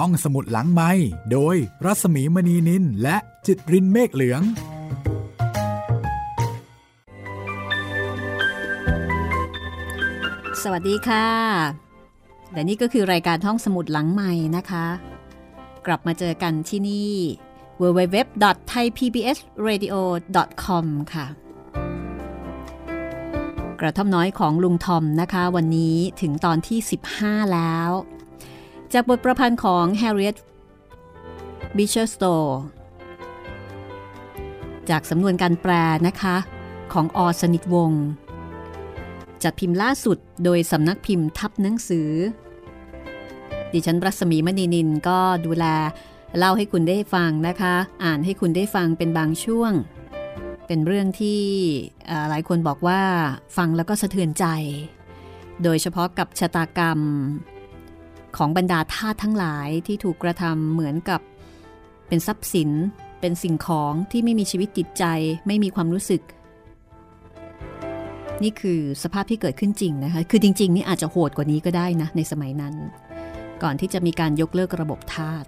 ท่องสมุดหลังไม้โดยรัสมีมณีนินและจิตรินเมฆเหลือง สวัสดีค่ะ และนี่ก็คือรายการท่องสมุดหลังใหม่นะคะ กลับมาเจอกันที่นี่ www.thaipbsradio.com ค่ะ กระท่อมน้อยของลุงทอมนะคะ วันนี้ถึงตอนที่ 15 แล้ว จากบทประพันธ์ของ Harriet Beecher Stowe จากสำนวนการแปลนะคะ ของอสนิทวงศ์จัดพิมพ์ล่าสุดโดยสำนักพิมพ์ทับหนังสือ ดิฉันรัศมีมณีนินก็ดูแลเล่าให้คุณได้ฟังนะคะ อ่านให้คุณได้ฟังเป็นบางช่วง เป็นเรื่องที่หลายคนบอกว่าฟังแล้วก็สะเทือนใจ โดยเฉพาะกับชะตากรรม ของบรรดาทาสทั้งหลายที่ถูกกระทำเหมือนกับเป็นทรัพย์สิน เป็นสิ่งของที่ไม่มีชีวิตจิตใจ ไม่มีความรู้สึก นี่คือสภาพที่เกิดขึ้นจริงนะคะ คือจริง ๆ นี่อาจจะโหดกว่านี้ก็ได้นะในสมัยนั้น ก่อนที่จะมีการยกเลิกระบบทาส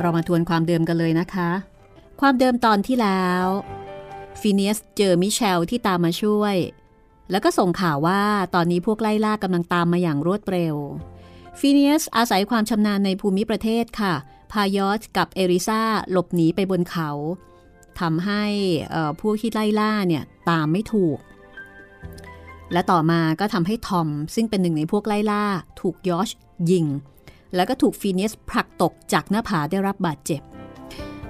เรามาทวนความเดิมกันเลยนะคะ ความเดิมตอนที่แล้วฟิเนียสเจอมิเชลที่ตามมาช่วย แล้วก็ส่งข่าวว่าตอนนี้พวกไล่ล่ากำลังตามมาอย่างรวดเร็วฟิเนียสอาศัยความชำนาญในภูมิประเทศค่ะ พายอสกับเอริซาหลบหนีไปบนเขาทำให้พวกที่ไล่ล่าเนี่ยตามไม่ถูก และต่อมาก็ทำให้ทอม ซึ่งเป็นหนึ่งในพวกไล่ล่า ถูกยอร์ชยิง แล้วก็ถูกฟีเนียสผลักตกจากหน้าผาได้รับบาดเจ็บ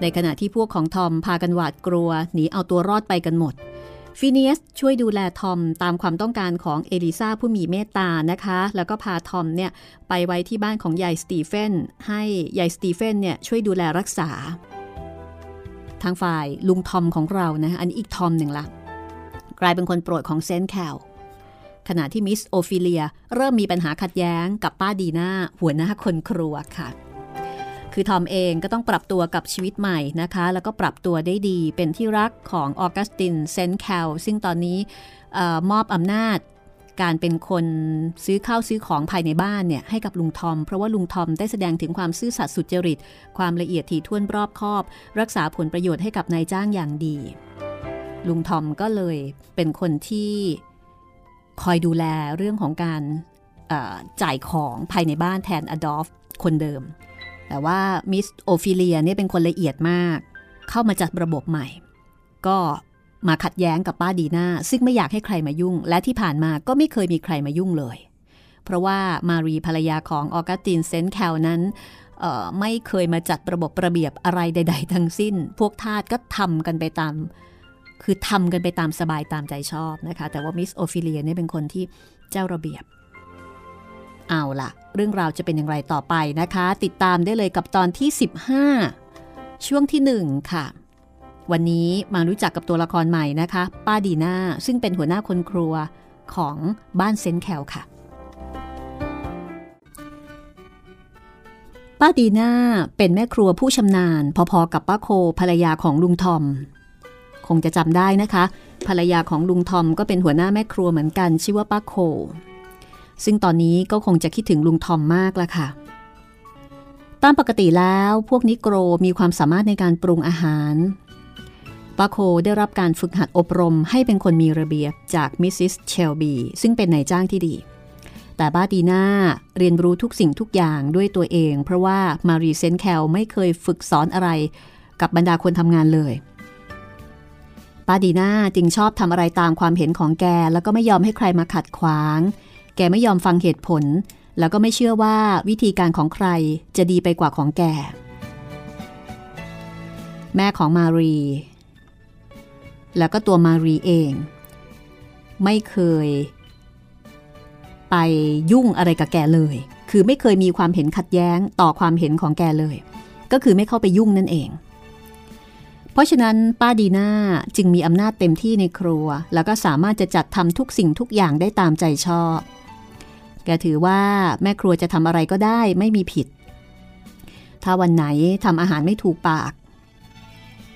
ในขณะที่พวกของทอมพากันหวาดกลัวหนีเอาตัวรอดไปกันหมด ฟีเนียสช่วยดูแลทอมตามความต้องการของเอลิซาผู้มีเมตตานะคะ แล้วก็พาทอมเนี่ยไปไว้ที่บ้านของยายสตีเฟนให้ยายสตีเฟนเนี่ยช่วยดูแลรักษา ทางฝ่ายลุงทอมของเรานะอันนี้อีกทอมหนึ่งละกลายเป็นคนโปรดของเซนแคลขณะที่มิสโอฟิเลีย เริ่มมีปัญหาขัดแย้งกับป้าดีนาหัวหน้าคนครัวค่ะ คือทอมเองก็ต้องปรับตัวกับชีวิตใหม่นะคะ แล้วก็ปรับตัวได้ดีเป็นที่รักของออกัสตินเซนแคลซึ่งตอนนี้เออมอบอำนาจการเป็นคนซื้อข้าวซื้อของภายในบ้านเนี่ยให้กับลุงทอม เพราะว่าลุงทอมได้แสดงถึงความซื่อสัตย์สุจริต ความละเอียดถี่ถ้วนรอบคอบ รักษาผลประโยชน์ให้กับนายจ้างอย่างดี ลุงทอมก็เลยเป็นคนที่คอยดูแลเรื่องของการจ่ายของภายในบ้านแทนอดอล์ฟคนเดิม แต่ว่ามิสโอฟิเลียเนี่ยเป็นคนละเอียดมาก เข้ามาจัดระบบใหม่ ก็มาขัดแย้งกับป้าดีนาซึ่งไม่อยากให้ใครมายุ่ง และที่ผ่านมาก็ไม่เคยมีใครมายุ่งเลย เพราะว่ามารีภรรยาของออกัสตินเซนแคลนั้นไม่เคยมาจัดระบบระเบียบอะไรใด ๆ ทั้งสิ้น พวกทาสก็ทำกันไปตาม คือทำกันไปตามสบายตามใจชอบนะคะ แต่ว่ามิสโอฟิเลียเนี่ยเป็นคนที่เจ้าระเบียบ เอาล่ะ เรื่องราวจะเป็นอย่างไรต่อไปนะคะ ติดตามได้เลยกับตอนที่ 15 ช่วงที่ 1 ค่ะ วันนี้มารู้จักกับตัวละครใหม่นะคะ ป้าดีนาซึ่งเป็นหัวหน้าคนครัวของบ้านเซนแคลค่ะ ป้าดีนาเป็นแม่ครัวผู้ชำนาญ พอๆกับป้าโคภรรยาของลุงทอม คงจะจำได้นะคะ ภรรยาของลุงทอมก็เป็นหัวหน้าแม่ครัวเหมือนกันชื่อว่าป้าโค ซึ่งตอนนี้ก็คงจะคิดถึงลุงทอมมากละค่ะ ตามปกติแล้วพวกนิโกรมีความสามารถในการปรุงอาหารปาโคได้รับการฝึกหัดอบรมให้เป็นคนมีระเบียบจากมิสซิสเชลบีซึ่งเป็นนายจ้างที่ดี แต่บาดีนาเรียนรู้ทุกสิ่งทุกอย่างด้วยตัวเอง เพราะว่ามารีเซนแคลไม่เคยฝึกสอนอะไรกับบรรดาคนทำงานเลยปาดีนาจึงชอบทำอะไรตามความเห็นของแก แล้วก็ไม่ยอมให้ใครมาขัดขวาง แกไม่ยอมฟังเหตุผล แล้วก็ไม่เชื่อว่าวิธีการของใครจะดีไปกว่าของแก แม่ของมารี แล้วก็ตัวมารีเอง ไม่เคย ไปยุ่งอะไรกับแกเลย คือไม่เคยมีความเห็นขัดแย้งต่อความเห็นของแกเลย ก็คือไม่เข้าไปยุ่งนั่นเองเพราะฉะนั้นป้าดีน่าจึงมีอำนาจเต็มที่ในครัว แล้วก็สามารถจะจัดทำทุกสิ่งทุกอย่างได้ตามใจชอบ แกถือว่าแม่ครัวจะทำอะไรก็ได้ไม่มีผิด ถ้าวันไหนทำอาหารไม่ถูกปาก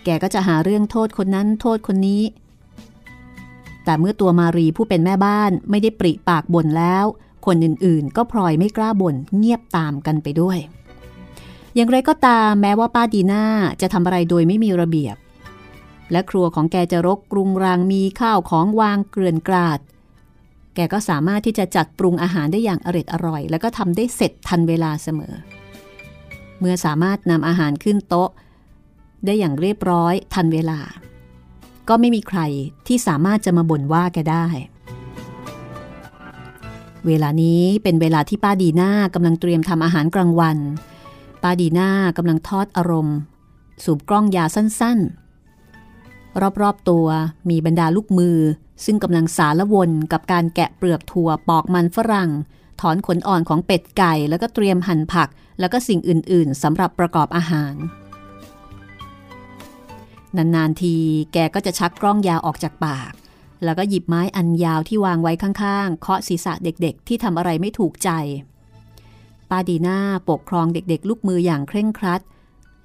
แกก็จะหาเรื่องโทษคนนั้นโทษคนนี้ แต่เมื่อตัวมารีผู้เป็นแม่บ้านไม่ได้ปริปากบ่นแล้ว คนอื่นๆ ก็พลอยไม่กล้าบ่นเงียบตามกันไปด้วย อย่างไรก็ตามแม้ว่าป้าดีน่าจะทำอะไรโดยไม่มีระเบียบและครัวของแกจะรกกรุงรังมีข้าวของวางเกลื่อนกราด แกก็สามารถที่จะจัดปรุงอาหารได้อย่างอร็ดอร่อย แล้วก็ทำได้เสร็จทันเวลาเสมอ เมื่อสามารถนำอาหารขึ้นโต๊ะ ได้อย่างเรียบร้อยทันเวลา ก็ไม่มีใครที่สามารถจะมาบ่นว่าแกได้ เวลานี้เป็นเวลาที่ป้าดีน่ากำลังเตรียมทำอาหารกลางวัน ป้าดีน่ากำลังทอดอารมณ์ สูบกล้องยาสั้นๆ รอบๆตัวมีบรรดาลูกมือ ซึ่งกำลังสารวนกับการแกะเปลือกถั่วปอกมันฝรั่ง ถอนขนอ่อนของเป็ดไก่ แล้วก็เตรียมหั่นผัก แล้วก็สิ่งอื่นๆสำหรับประกอบอาหาร นานๆทีแกก็จะชักกล้องยาออกจากปาก แล้วก็หยิบไม้อันยาวที่วางไว้ข้างๆ เคาะศีรษะเด็กๆ ที่ทำอะไรไม่ถูกใจป้าดีน่าปกครองเด็กๆ ลูกมืออย่างเคร่งครัด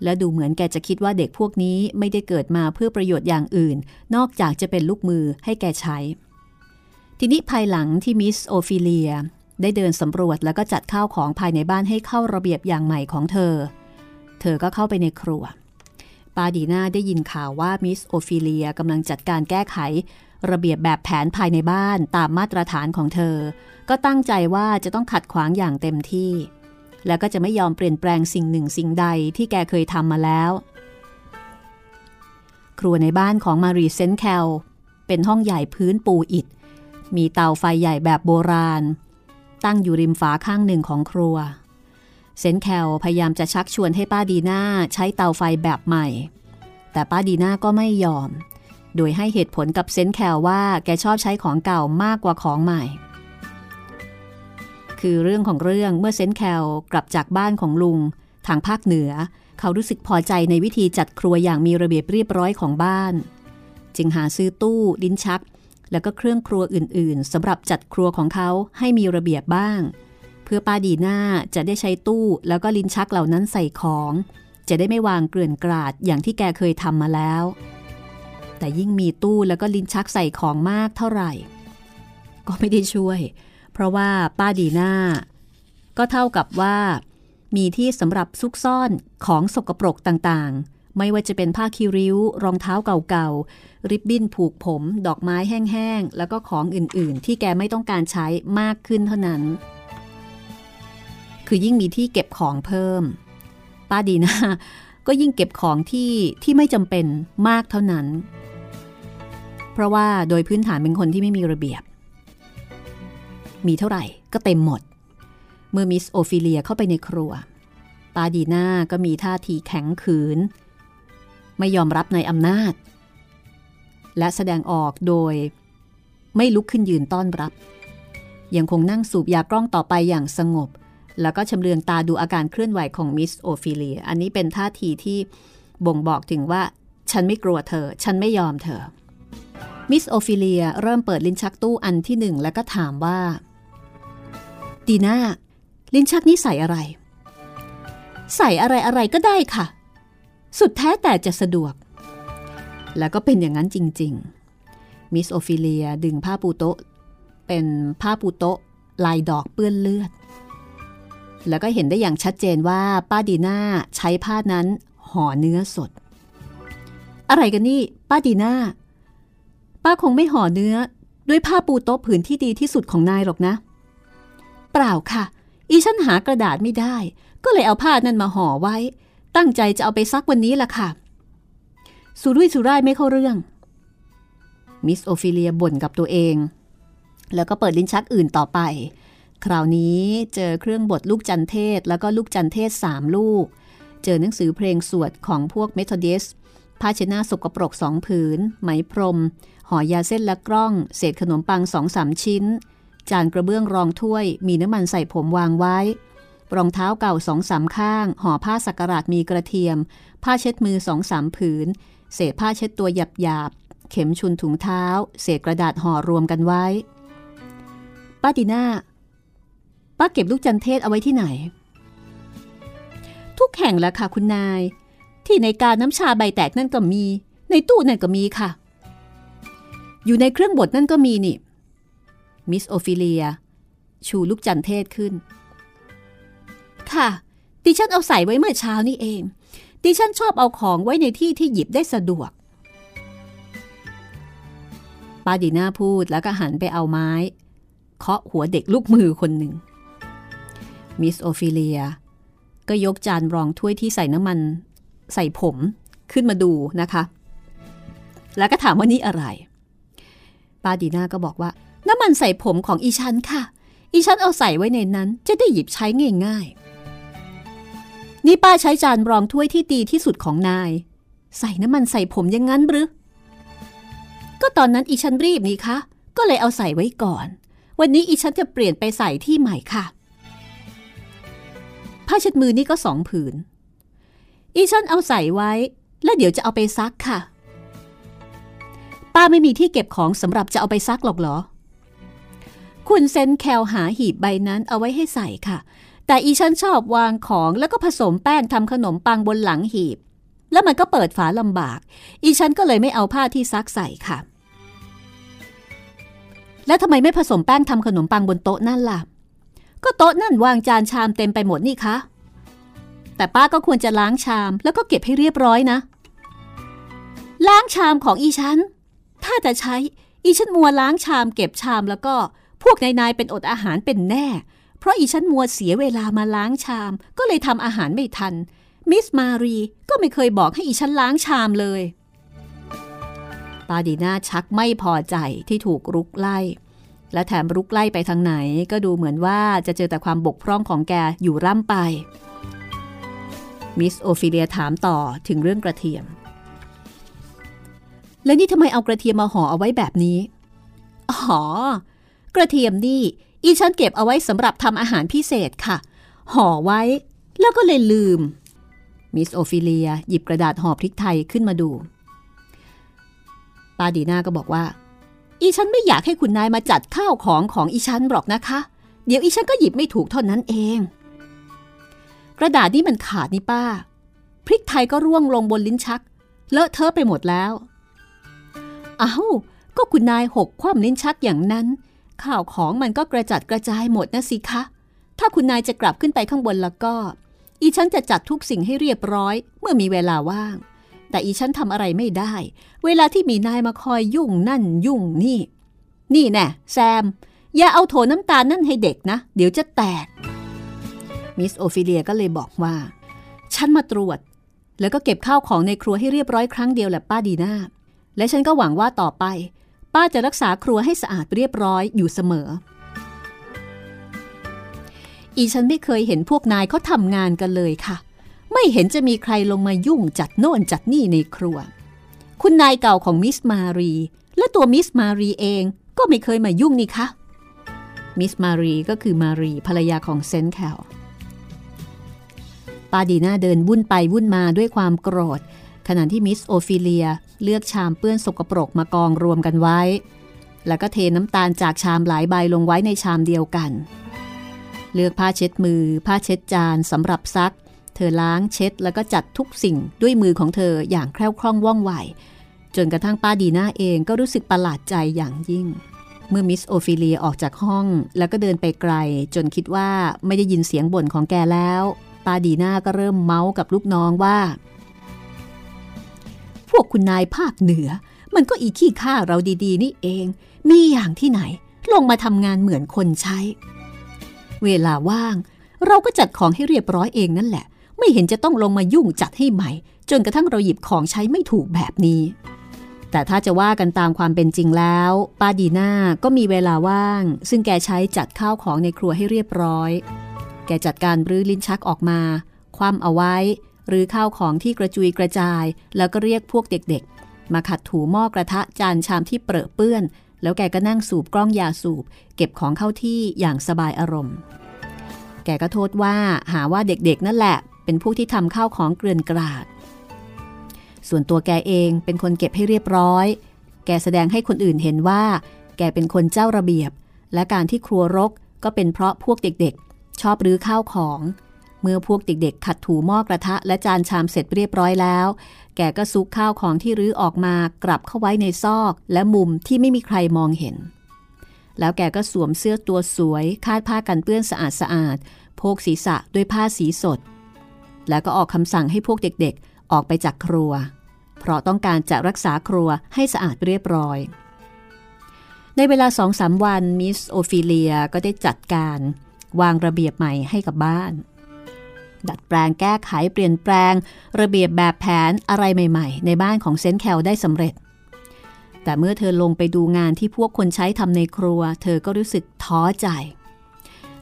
และดูเหมือนแกจะคิดว่าเด็กพวกนี้ไม่ได้เกิดมาเพื่อประโยชน์อย่างอื่น นอกจากจะเป็นลูกมือให้แกใช้ ทีนี้ภายหลังที่มิสโอฟิเลีย ได้เดินสำรวจแล้วก็จัดข้าวของภายในบ้านให้เข้าระเบียบอย่างใหม่ของเธอ เธอก็เข้าไปในครัว ป้าดีนาได้ยินข่าวว่ามิสโอฟิเลียกำลังจัดการแก้ไข ระเบียบแบบแผนภายในบ้านตามมาตรฐานของเธอ ก็ตั้งใจว่าจะต้องขัดขวางอย่างเต็มที่ แล้วก็จะไม่ยอมเปลี่ยนแปลงสิ่งหนึ่งสิ่งใดที่แกเคยทำมาแล้ว ครัวในบ้านของมารีเซนแคลเป็นห้องใหญ่พื้นปูอิฐ มีเตาไฟใหญ่แบบโบราณ ตั้งอยู่ริมฝาข้างหนึ่งของครัว เซนแคลพยายามจะชักชวนให้ป้าดีน่าใช้เตาไฟแบบใหม่ แต่ป้าดีน่าก็ไม่ยอม โดยให้เหตุผลกับเซนแคลว่าแกชอบใช้ของเก่ามากกว่าของใหม่ คือเรื่องของเรื่องเมื่อเซนแคลกลับจากบ้านของลุง ทางภาคเหนือ เขารู้สึกพอใจในวิธีจัดครัวอย่างมีระเบียบเรียบร้อยของบ้าน จึงหาซื้อตู้ลิ้นชัก แล้วก็เครื่องครัวอื่นๆสำหรับจัดครัวของเขาให้มีระเบียบบ้าง เพื่อป้าดีหน้าจะได้ใช้ตู้แล้วก็ลิ้นชักเหล่านั้นใส่ของ จะได้ไม่วางเกลื่อนกราดอย่างที่แกเคยทำมาแล้ว แต่ยิ่งมีตู้แล้วก็ลิ้นชักใส่ของมากเท่าไหร่ ก็ไม่ได้ช่วย เพราะว่าป้าดีน่าก็เท่ากับว่า มีที่สำหรับซุกซ่อนของสกปรกต่างๆ ไม่ว่าจะเป็นผ้าคีริ้ว รองเท้าเก่าๆ ริบบิ้นผูกผม ดอกไม้แห้งๆ แล้วก็ของอื่นๆ ที่แกไม่ต้องการใช้มากขึ้นเท่านั้น คือยิ่งมีที่เก็บของเพิ่ม ป้าดีน่าก็ยิ่งเก็บของที่ที่ไม่จำเป็นมากเท่านั้น เพราะว่าโดยพื้นฐานเป็นคนที่ไม่มีระเบียบ มีเท่าไหร่ก็เต็มหมด เมื่อมิสโอฟิเลียเข้าไปในครัว ป้าดีน่าก็มีท่าทีแข็งขืน ไม่ยอมรับในอำนาจ และแสดงออกโดย ไม่ลุกขึ้นยืนต้อนรับ ยังคงนั่งสูบยากล้องต่อไปอย่างสงบ แล้วก็ชำเลืองตาดูอาการเคลื่อนไหวของมิสโอฟิเลีย อันนี้เป็นท่าทีที่บ่งบอกถึงว่า ฉันไม่กลัวเธอ ฉันไม่ยอมเธอ มิสโอฟิเลียเริ่มเปิดลิ้นชักตู้อันที่หนึ่งแล้วก็ถามว่า ดีน่าลิ้นชักนี้ใส่อะไร ใส่อะไรอะไรก็ได้ค่ะ สุดแท้แต่จะสะดวก แล้วก็เป็นอย่างนั้นจริง ๆ มิสโอฟิเลียดึงผ้าปูโต๊ะ เป็นผ้าปูโต๊ะลายดอกเปื้อนเลือด แล้วก็เห็นได้อย่างชัดเจนว่าป้าดีน่าใช้ผ้านั้นห่อเนื้อสด อะไรกันนี่ ป้าดีน่า ป้าคงไม่ห่อเนื้อ ด้วยผ้าปูโต๊ะผืนที่ดีที่สุดของนายหรอกนะ เปล่าค่ะ อีฉันหากระดาษไม่ได้ ก็เลยเอาผ้านั้นมาห่อไว้ ตั้งใจจะเอาไปซักวันนี้ล่ะค่ะ สุรุ่ยสุร่ายไม่เข้าเรื่อง มิสโอฟิเลียบ่นกับตัวเอง แล้วก็เปิดลิ้นชักอื่นต่อไป คราวนี้เจอเครื่องบดลูกจันเทศ แล้วก็ลูกจันเทศสามลูก เจอหนังสือเพลงสวดของพวกเมทอดิสผ้าเช็ดหน้าสกปรกสองผืน ไหมพรม ห่อยาเส้นและกล้อง เศษขนมปังสองสามชิ้น จานกระเบื้องรองถ้วย มีน้ำมันใส่ผมวางไว้ รองเท้าเก่าสองสามข้าง ห่อผ้าสักการะมีกระเทียม ผ้าเช็ดมือสองสามผืน เศษผ้าเช็ดตัวหยาบหยาบเข็มชุนถุงเท้า เศษกระดาษห่อรวมกันไว้ ป้าดีน่า ป้าเก็บลูกจันเทศเอาไว้ที่ไหน ทุกแห่งแล้วค่ะคุณนาย ที่ในการน้ำชาใบแตกนั่นก็มี ในตู้นั่นก็มีค่ะ อยู่ในเครื่องบดนั่นก็มีนี่ มิสโอฟิเลีย ชูลูกจันเทศขึ้น ค่ะ ดิฉันเอาใส่ไว้เมื่อเช้านี่เอง ดิฉันชอบเอาของไว้ในที่ที่หยิบได้สะดวกป้าดีน่าพูดแล้วก็หันไปเอาไม้ เคาะหัวเด็กลูกมือคนหนึ่ง มิสโอฟิเลีย ก็ยกจานรองถ้วยที่ใส่น้ำมัน ใส่ผมขึ้นมาดูนะคะ แล้วก็ถามว่านี่อะไร ป้าดีน่าก็บอกว่า น้ำมันใส่ผมของอีชันค่ะ อีชันเอาใส่ไว้ในนั้นจะได้หยิบใช้ง่ายๆ นี่ป้าใช้จานรองถ้วยที่ดีที่สุดของนาย ใส่น้ำมันใส่ผมยังงั้นหรือ ก็ตอนนั้นอีฉันรีบนี่คะก็เลยเอาใส่ไว้ก่อน วันนี้อีฉันจะเปลี่ยนไปใส่ที่ใหม่ค่ะ ผ้าเช็ดมือนี่ก็สองผืน อีฉันเอาใส่ไว้ แล้วเดี๋ยวจะเอาไปซักค่ะ ป้าไม่มีที่เก็บของสำหรับจะเอาไปซักหรอกเหรอ คุณเซนแคลหาหีบใบนั้นเอาไว้ให้ใส่ค่ะ แต่อีฉันชอบวางของแล้วก็ผสมแป้งทำขนมปังบนหลังหีบ แล้วมันก็เปิดฝาลำบาก อีฉันก็เลยไม่เอาผ้าที่ซักใส่ค่ะ แล้วทำไมไม่ผสมแป้งทำขนมปังบนโต๊ะนั่นล่ะ ก็โต๊ะนั่นวางจานชามเต็มไปหมดนี่คะแต่ป้าก็ควรจะล้างชามแล้วก็เก็บให้เรียบร้อยนะ ล้างชามของอีฉันถ้า จะใช้ อีฉันมัวล้างชามเก็บชามแล้วก็พวกนายนายเป็นอดอาหารเป็นแน่ เพราะอีฉันมัวเสียเวลามาล้างชาม ก็เลยทำอาหารไม่ทัน มิสมารีก็ไม่เคยบอกให้อีฉันล้างชามเลย ป้าดีน่าชักไม่พอใจที่ถูกรุกไล่ และแถมรุกไล่ไปทางไหน ก็ดูเหมือนว่าจะเจอแต่ความบกพร่องของแกอยู่ร่ำไป มิสโอฟิเลียถามต่อถึงเรื่องกระเทียม แล้วนี่ทำไมเอากระเทียมมาห่อเอาไว้แบบนี้ อ๋อ กระเทียมนี่ อีฉันเก็บเอาไว้สำหรับทำอาหารพิเศษค่ะ ห่อไว้ แล้วก็เลยลืม มิสโอฟิเลีย หยิบกระดาษห่อพริกไทยขึ้นมาดูปาดีนาก็บอกว่า อีฉันไม่อยากให้คุณนายมาจัดข้าวของของอีฉันหรอกนะคะ เดี๋ยวอีฉันก็หยิบไม่ถูกเท่านั้นเอง กระดาษนี้มันขาดนี่ป้า พริกไทยก็ร่วงลงบนลิ้นชัก เลอะเทอะไปหมดแล้ว อ้าวก็คุณนายหกคว่ำลิ้นชักอย่างนั้น ข้าวของมันก็กระจัดกระจายหมดนะสิคะ ถ้าคุณนายจะกลับขึ้นไปข้างบนแล้วก็ อีฉันจะจัดทุกสิ่งให้เรียบร้อย เมื่อมีเวลาว่าง แต่อีฉันทำอะไรไม่ได้ เวลาที่มีนายมาคอยยุ่งนั่นยุ่งนี่ นี่แน่แซม อย่าเอาโถน้ำตาลนั่นให้เด็กนะ เดี๋ยวจะแตก มิสโอฟิเลียก็เลยบอกว่า ฉันมาตรวจ แล้วก็เก็บข้าวของในครัวให้เรียบร้อยครั้งเดียวแหละป้าดีนา และฉันก็หวังว่าต่อไป ป้าจะรักษาครัวให้สะอาดเรียบร้อยอยู่เสมอ อีฉันไม่เคยเห็นพวกนายเขาทำงานกันเลยค่ะ ไม่เห็นจะมีใครลงมายุ่งจัดโน่นจัดนี่ในครัว คุณนายเก่าของมิสมารี และตัวมิสมารีเองก็ไม่เคยมายุ่งนี่คะมิสมารีก็คือมารีภรรยาของเซนแคลป้าดีน่าเดินวุ่นไปวุ่นมาด้วยความโกรธ ขณะที่มิสโอฟิเลีย เลือกชามเปื้อนสกปรกมากองรวมกันไว้ แล้วก็เทน้ำตาลจากชามหลายใบลงไว้ในชามเดียวกัน เลือกผ้าเช็ดมือ ผ้าเช็ดจานสำหรับซัก เธอล้างเช็ดแล้วก็จัดทุกสิ่งด้วยมือของเธออย่างแคล่วคล่องว่องไว จนกระทั่งป้าดีน่าเองก็รู้สึกประหลาดใจอย่างยิ่ง เมื่อมิสโอฟิเลียออกจากห้อง แล้วก็เดินไปไกล จนคิดว่าไม่ได้ยินเสียงบ่นของแกแล้วป้าดีน่าก็เริ่มเม้าท์กับลูกน้องว่า พวกคุณนายภาคเหนือ มันก็อีขี้ข้าเราดีๆ นี่เอง มีอย่างที่ไหน ลงมาทำงานเหมือนคนใช้ เวลาว่าง เราก็จัดของให้เรียบร้อยเองนั่นแหละ ไม่เห็นจะต้องลงมายุ่งจัดให้ใหม่ จนกระทั่งเราหยิบของใช้ไม่ถูกแบบนี้ แต่ถ้าจะว่ากันตามความเป็นจริงแล้ว ป้าดีน่าก็มีเวลาว่าง ซึ่งแกใช้จัดข้าวของในครัวให้เรียบร้อย แกจัดการรื้อลิ้นชักออกมา คว่ำเอาไว้ หรือข้าวของที่กระจุยกระจาย แล้วก็เรียกพวกเด็กๆ มาขัดถูหม้อกระทะจานชามที่เปรอะเปื้อน แล้วแกก็นั่งสูบกล้องยาสูบ เก็บของเข้าที่อย่างสบายอารมณ์ แกก็โทษว่าหาว่าเด็กๆ นั่นแหละ เป็นผู้ที่ทำข้าวของเกลื่อนกราด ส่วนตัวแกเองเป็นคนเก็บให้เรียบร้อย แกแสดงให้คนอื่นเห็นว่า แกเป็นคนเจ้าระเบียบ และการที่ครัวรกก็เป็นเพราะพวกเด็กๆ ชอบรื้อข้าวของ เมื่อพวกเด็กๆ ขัดถูหม้อกระทะและจานชามเสร็จเรียบร้อยแล้ว แกก็ซุกข้าวของที่รื้อออกมากลับเข้าไว้ในซอกและมุมที่ไม่มีใครมองเห็น แล้วแกก็สวมเสื้อตัวสวย คาดผ้ากันเปื้อนสะอาดสะอาดโพกศีรษะด้วยผ้าสีสด แล้วก็ออกคำสั่งให้พวกเด็กๆ ออกไปจากครัว เพราะต้องการจะรักษาครัวให้สะอาดเรียบร้อย ในเวลาสองสามวันมิสโอฟิเลียก็ได้จัดการ วางระเบียบใหม่ให้กับบ้าน ดัดแปลงแก้ไขเปลี่ยนแปลง ระเบียบแบบแผนอะไรใหม่ๆ ในบ้านของเซนแคลได้สำเร็จ แต่เมื่อเธอลงไปดูงานที่พวกคนใช้ทำในครัว เธอก็รู้สึกท้อใจ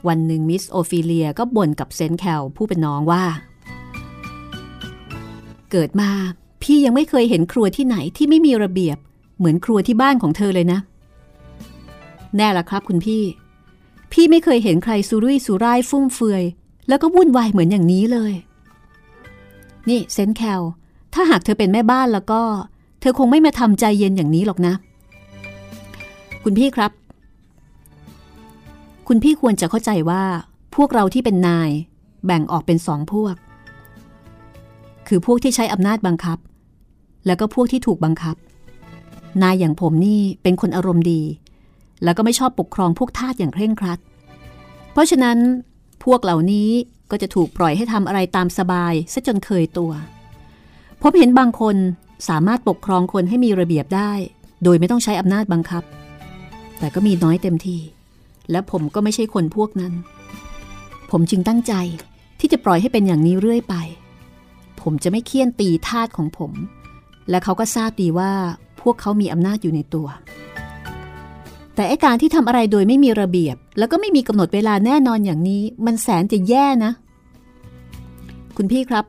วันหนึ่งมิสโอฟิเลียก็บ่นกับเซนแคลผู้เป็นน้องว่า เกิดมาพี่ยังไม่เคยเห็นครัวที่ไหนที่ไม่มีระเบียบ เหมือนครัวที่บ้านของเธอเลยนะ แน่ละครับคุณพี่ พี่ไม่เคยเห็นใครสุรุ่ยสุร่ายฟุ่มเฟือย แล้วก็วุ่นวายเหมือนอย่างนี้เลย นี่เซนแคลถ้าหากเธอเป็นแม่บ้านแล้วก็ เธอคงไม่มาทำใจเย็นอย่างนี้หรอกนะ คุณพี่ครับ คุณพี่ควรจะเข้าใจว่า พวกเราที่เป็นนาย แบ่งออกเป็นสองพวก คือพวกที่ใช้อำนาจบังคับ แล้วก็พวกที่ถูกบังคับ นายอย่างผมนี่เป็นคนอารมณ์ดี แล้วก็ไม่ชอบปกครองพวกทาสอย่างเคร่งครัด เพราะฉะนั้น พวกเหล่านี้ก็จะถูกปล่อยให้ทำอะไรตามสบายซะจนเคยตัวผมเห็นบางคนสามารถปกครองคนให้มีระเบียบได้ โดยไม่ต้องใช้อำนาจบังคับ แต่ก็มีน้อยเต็มทีและผมก็ไม่ใช่คนพวกนั้น ผมจึงตั้งใจที่จะปล่อยให้เป็นอย่างนี้เรื่อยไป ผมจะไม่เคี่ยนตีทาสของผม และเขาก็ทราบดีว่าพวกเขามีอำนาจอยู่ในตัว แต่ไอการที่ทำอะไรโดยไม่มีระเบียบ แล้วก็ไม่มีกำหนดเวลาแน่นอนอย่างนี้ มันแสนจะแย่นะ คุณพี่ครับ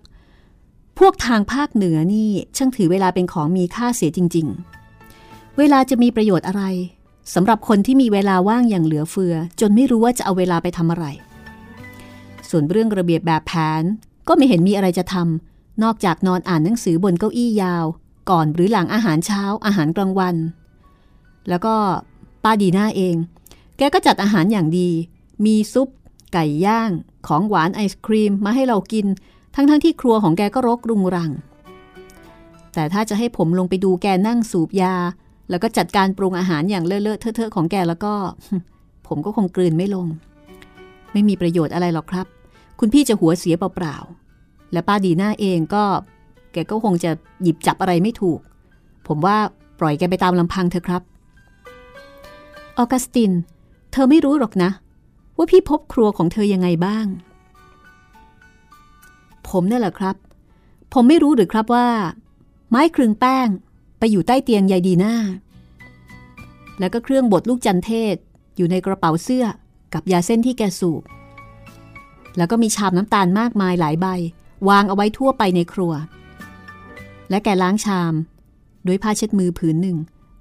พวกทางภาคเหนือนี่ช่างถือเวลาเป็นของมีค่าเสียจริง ๆ เวลาจะมีประโยชน์อะไรสำหรับคนที่มีเวลาว่างอย่างเหลือเฟือ จนไม่รู้ว่าจะเอาเวลาไปทำอะไร ส่วนเรื่องระเบียบแบบแผนก็ไม่เห็นมีอะไรจะทำนอกจากนอนอ่านหนังสือบนเก้าอี้ยาว ก่อนหรือหลังอาหารเช้าอาหารกลางวัน แล้วก็ ป้าดีหน้าเอง แกก็จัดอาหารอย่างดี มีซุป ไก่ย่าง ของหวานไอศครีมมาให้เรากิน ทั้งๆทที่ครัวของแกก็รกรุงรัง แต่ถ้าจะให้ผมลงไปดูแกนั่งสูบยา แล้วก็จัดการปรุงอาหารอย่างเลอะเลอะเทอะของแกแล้วก็ ผมก็คงกลืนไม่ลง ไม่มีประโยชน์อะไรหรอกครับ คุณพี่จะหัวเสียเปล่าๆ และป้าดีหน้าเองก็ แกก็คงจะหยิบจับอะไรไม่ถูก ผมว่าปล่อยแกไปตามลำพังเถอะครับ ออกัสติน เธอไม่รู้หรอกนะ ว่าพี่พบครัวของเธอยังไงบ้าง ผมนี่แหละครับ ผมไม่รู้หรือครับว่า ไม้ครึงแป้งไปอยู่ใต้เตียงยายดีหน้า แล้วก็เครื่องบดลูกจันเทศอยู่ในกระเป๋าเสื้อกับยาเส้นที่แกสูบ แล้วก็มีชามน้ำตาลมากมายหลายใบ วางเอาไว้ทั่วไปในครัว และแกล้างชาม ด้วยผ้าเช็ดมือผืนหนึ่ง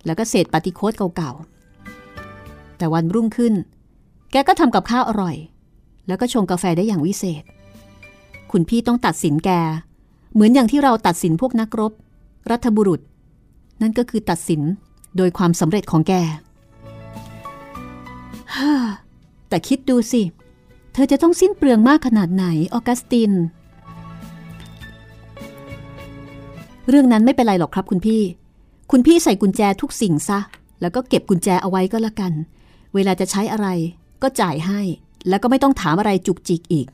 แล้วก็เศษปฏิโคตเก่าๆ แต่วันรุ่งขึ้น แกก็ทำกับข้าวอร่อย แล้วก็ชงกาแฟได้อย่างวิเศษ คุณพี่ต้องตัดสินแก เหมือนอย่างที่เราตัดสินพวกนักรบ รัฐบุรุษ นั่นก็คือตัดสินโดยความสำเร็จของแกฮ่าแต่คิดดูสิ เธอจะต้องสิ้นเปลืองมากขนาดไหน ออกัสติน เรื่องนั้นไม่เป็นไรหรอกครับคุณพี่ คุณพี่ใส่กุญแจทุกสิ่งซะ แล้วก็เก็บกุญแจเอาไว้ก็แล้วกัน เวลาจะใช้อะไรก็จ่ายให้ แล้วก็ไม่ต้องถามอะไรจุกจิกอีก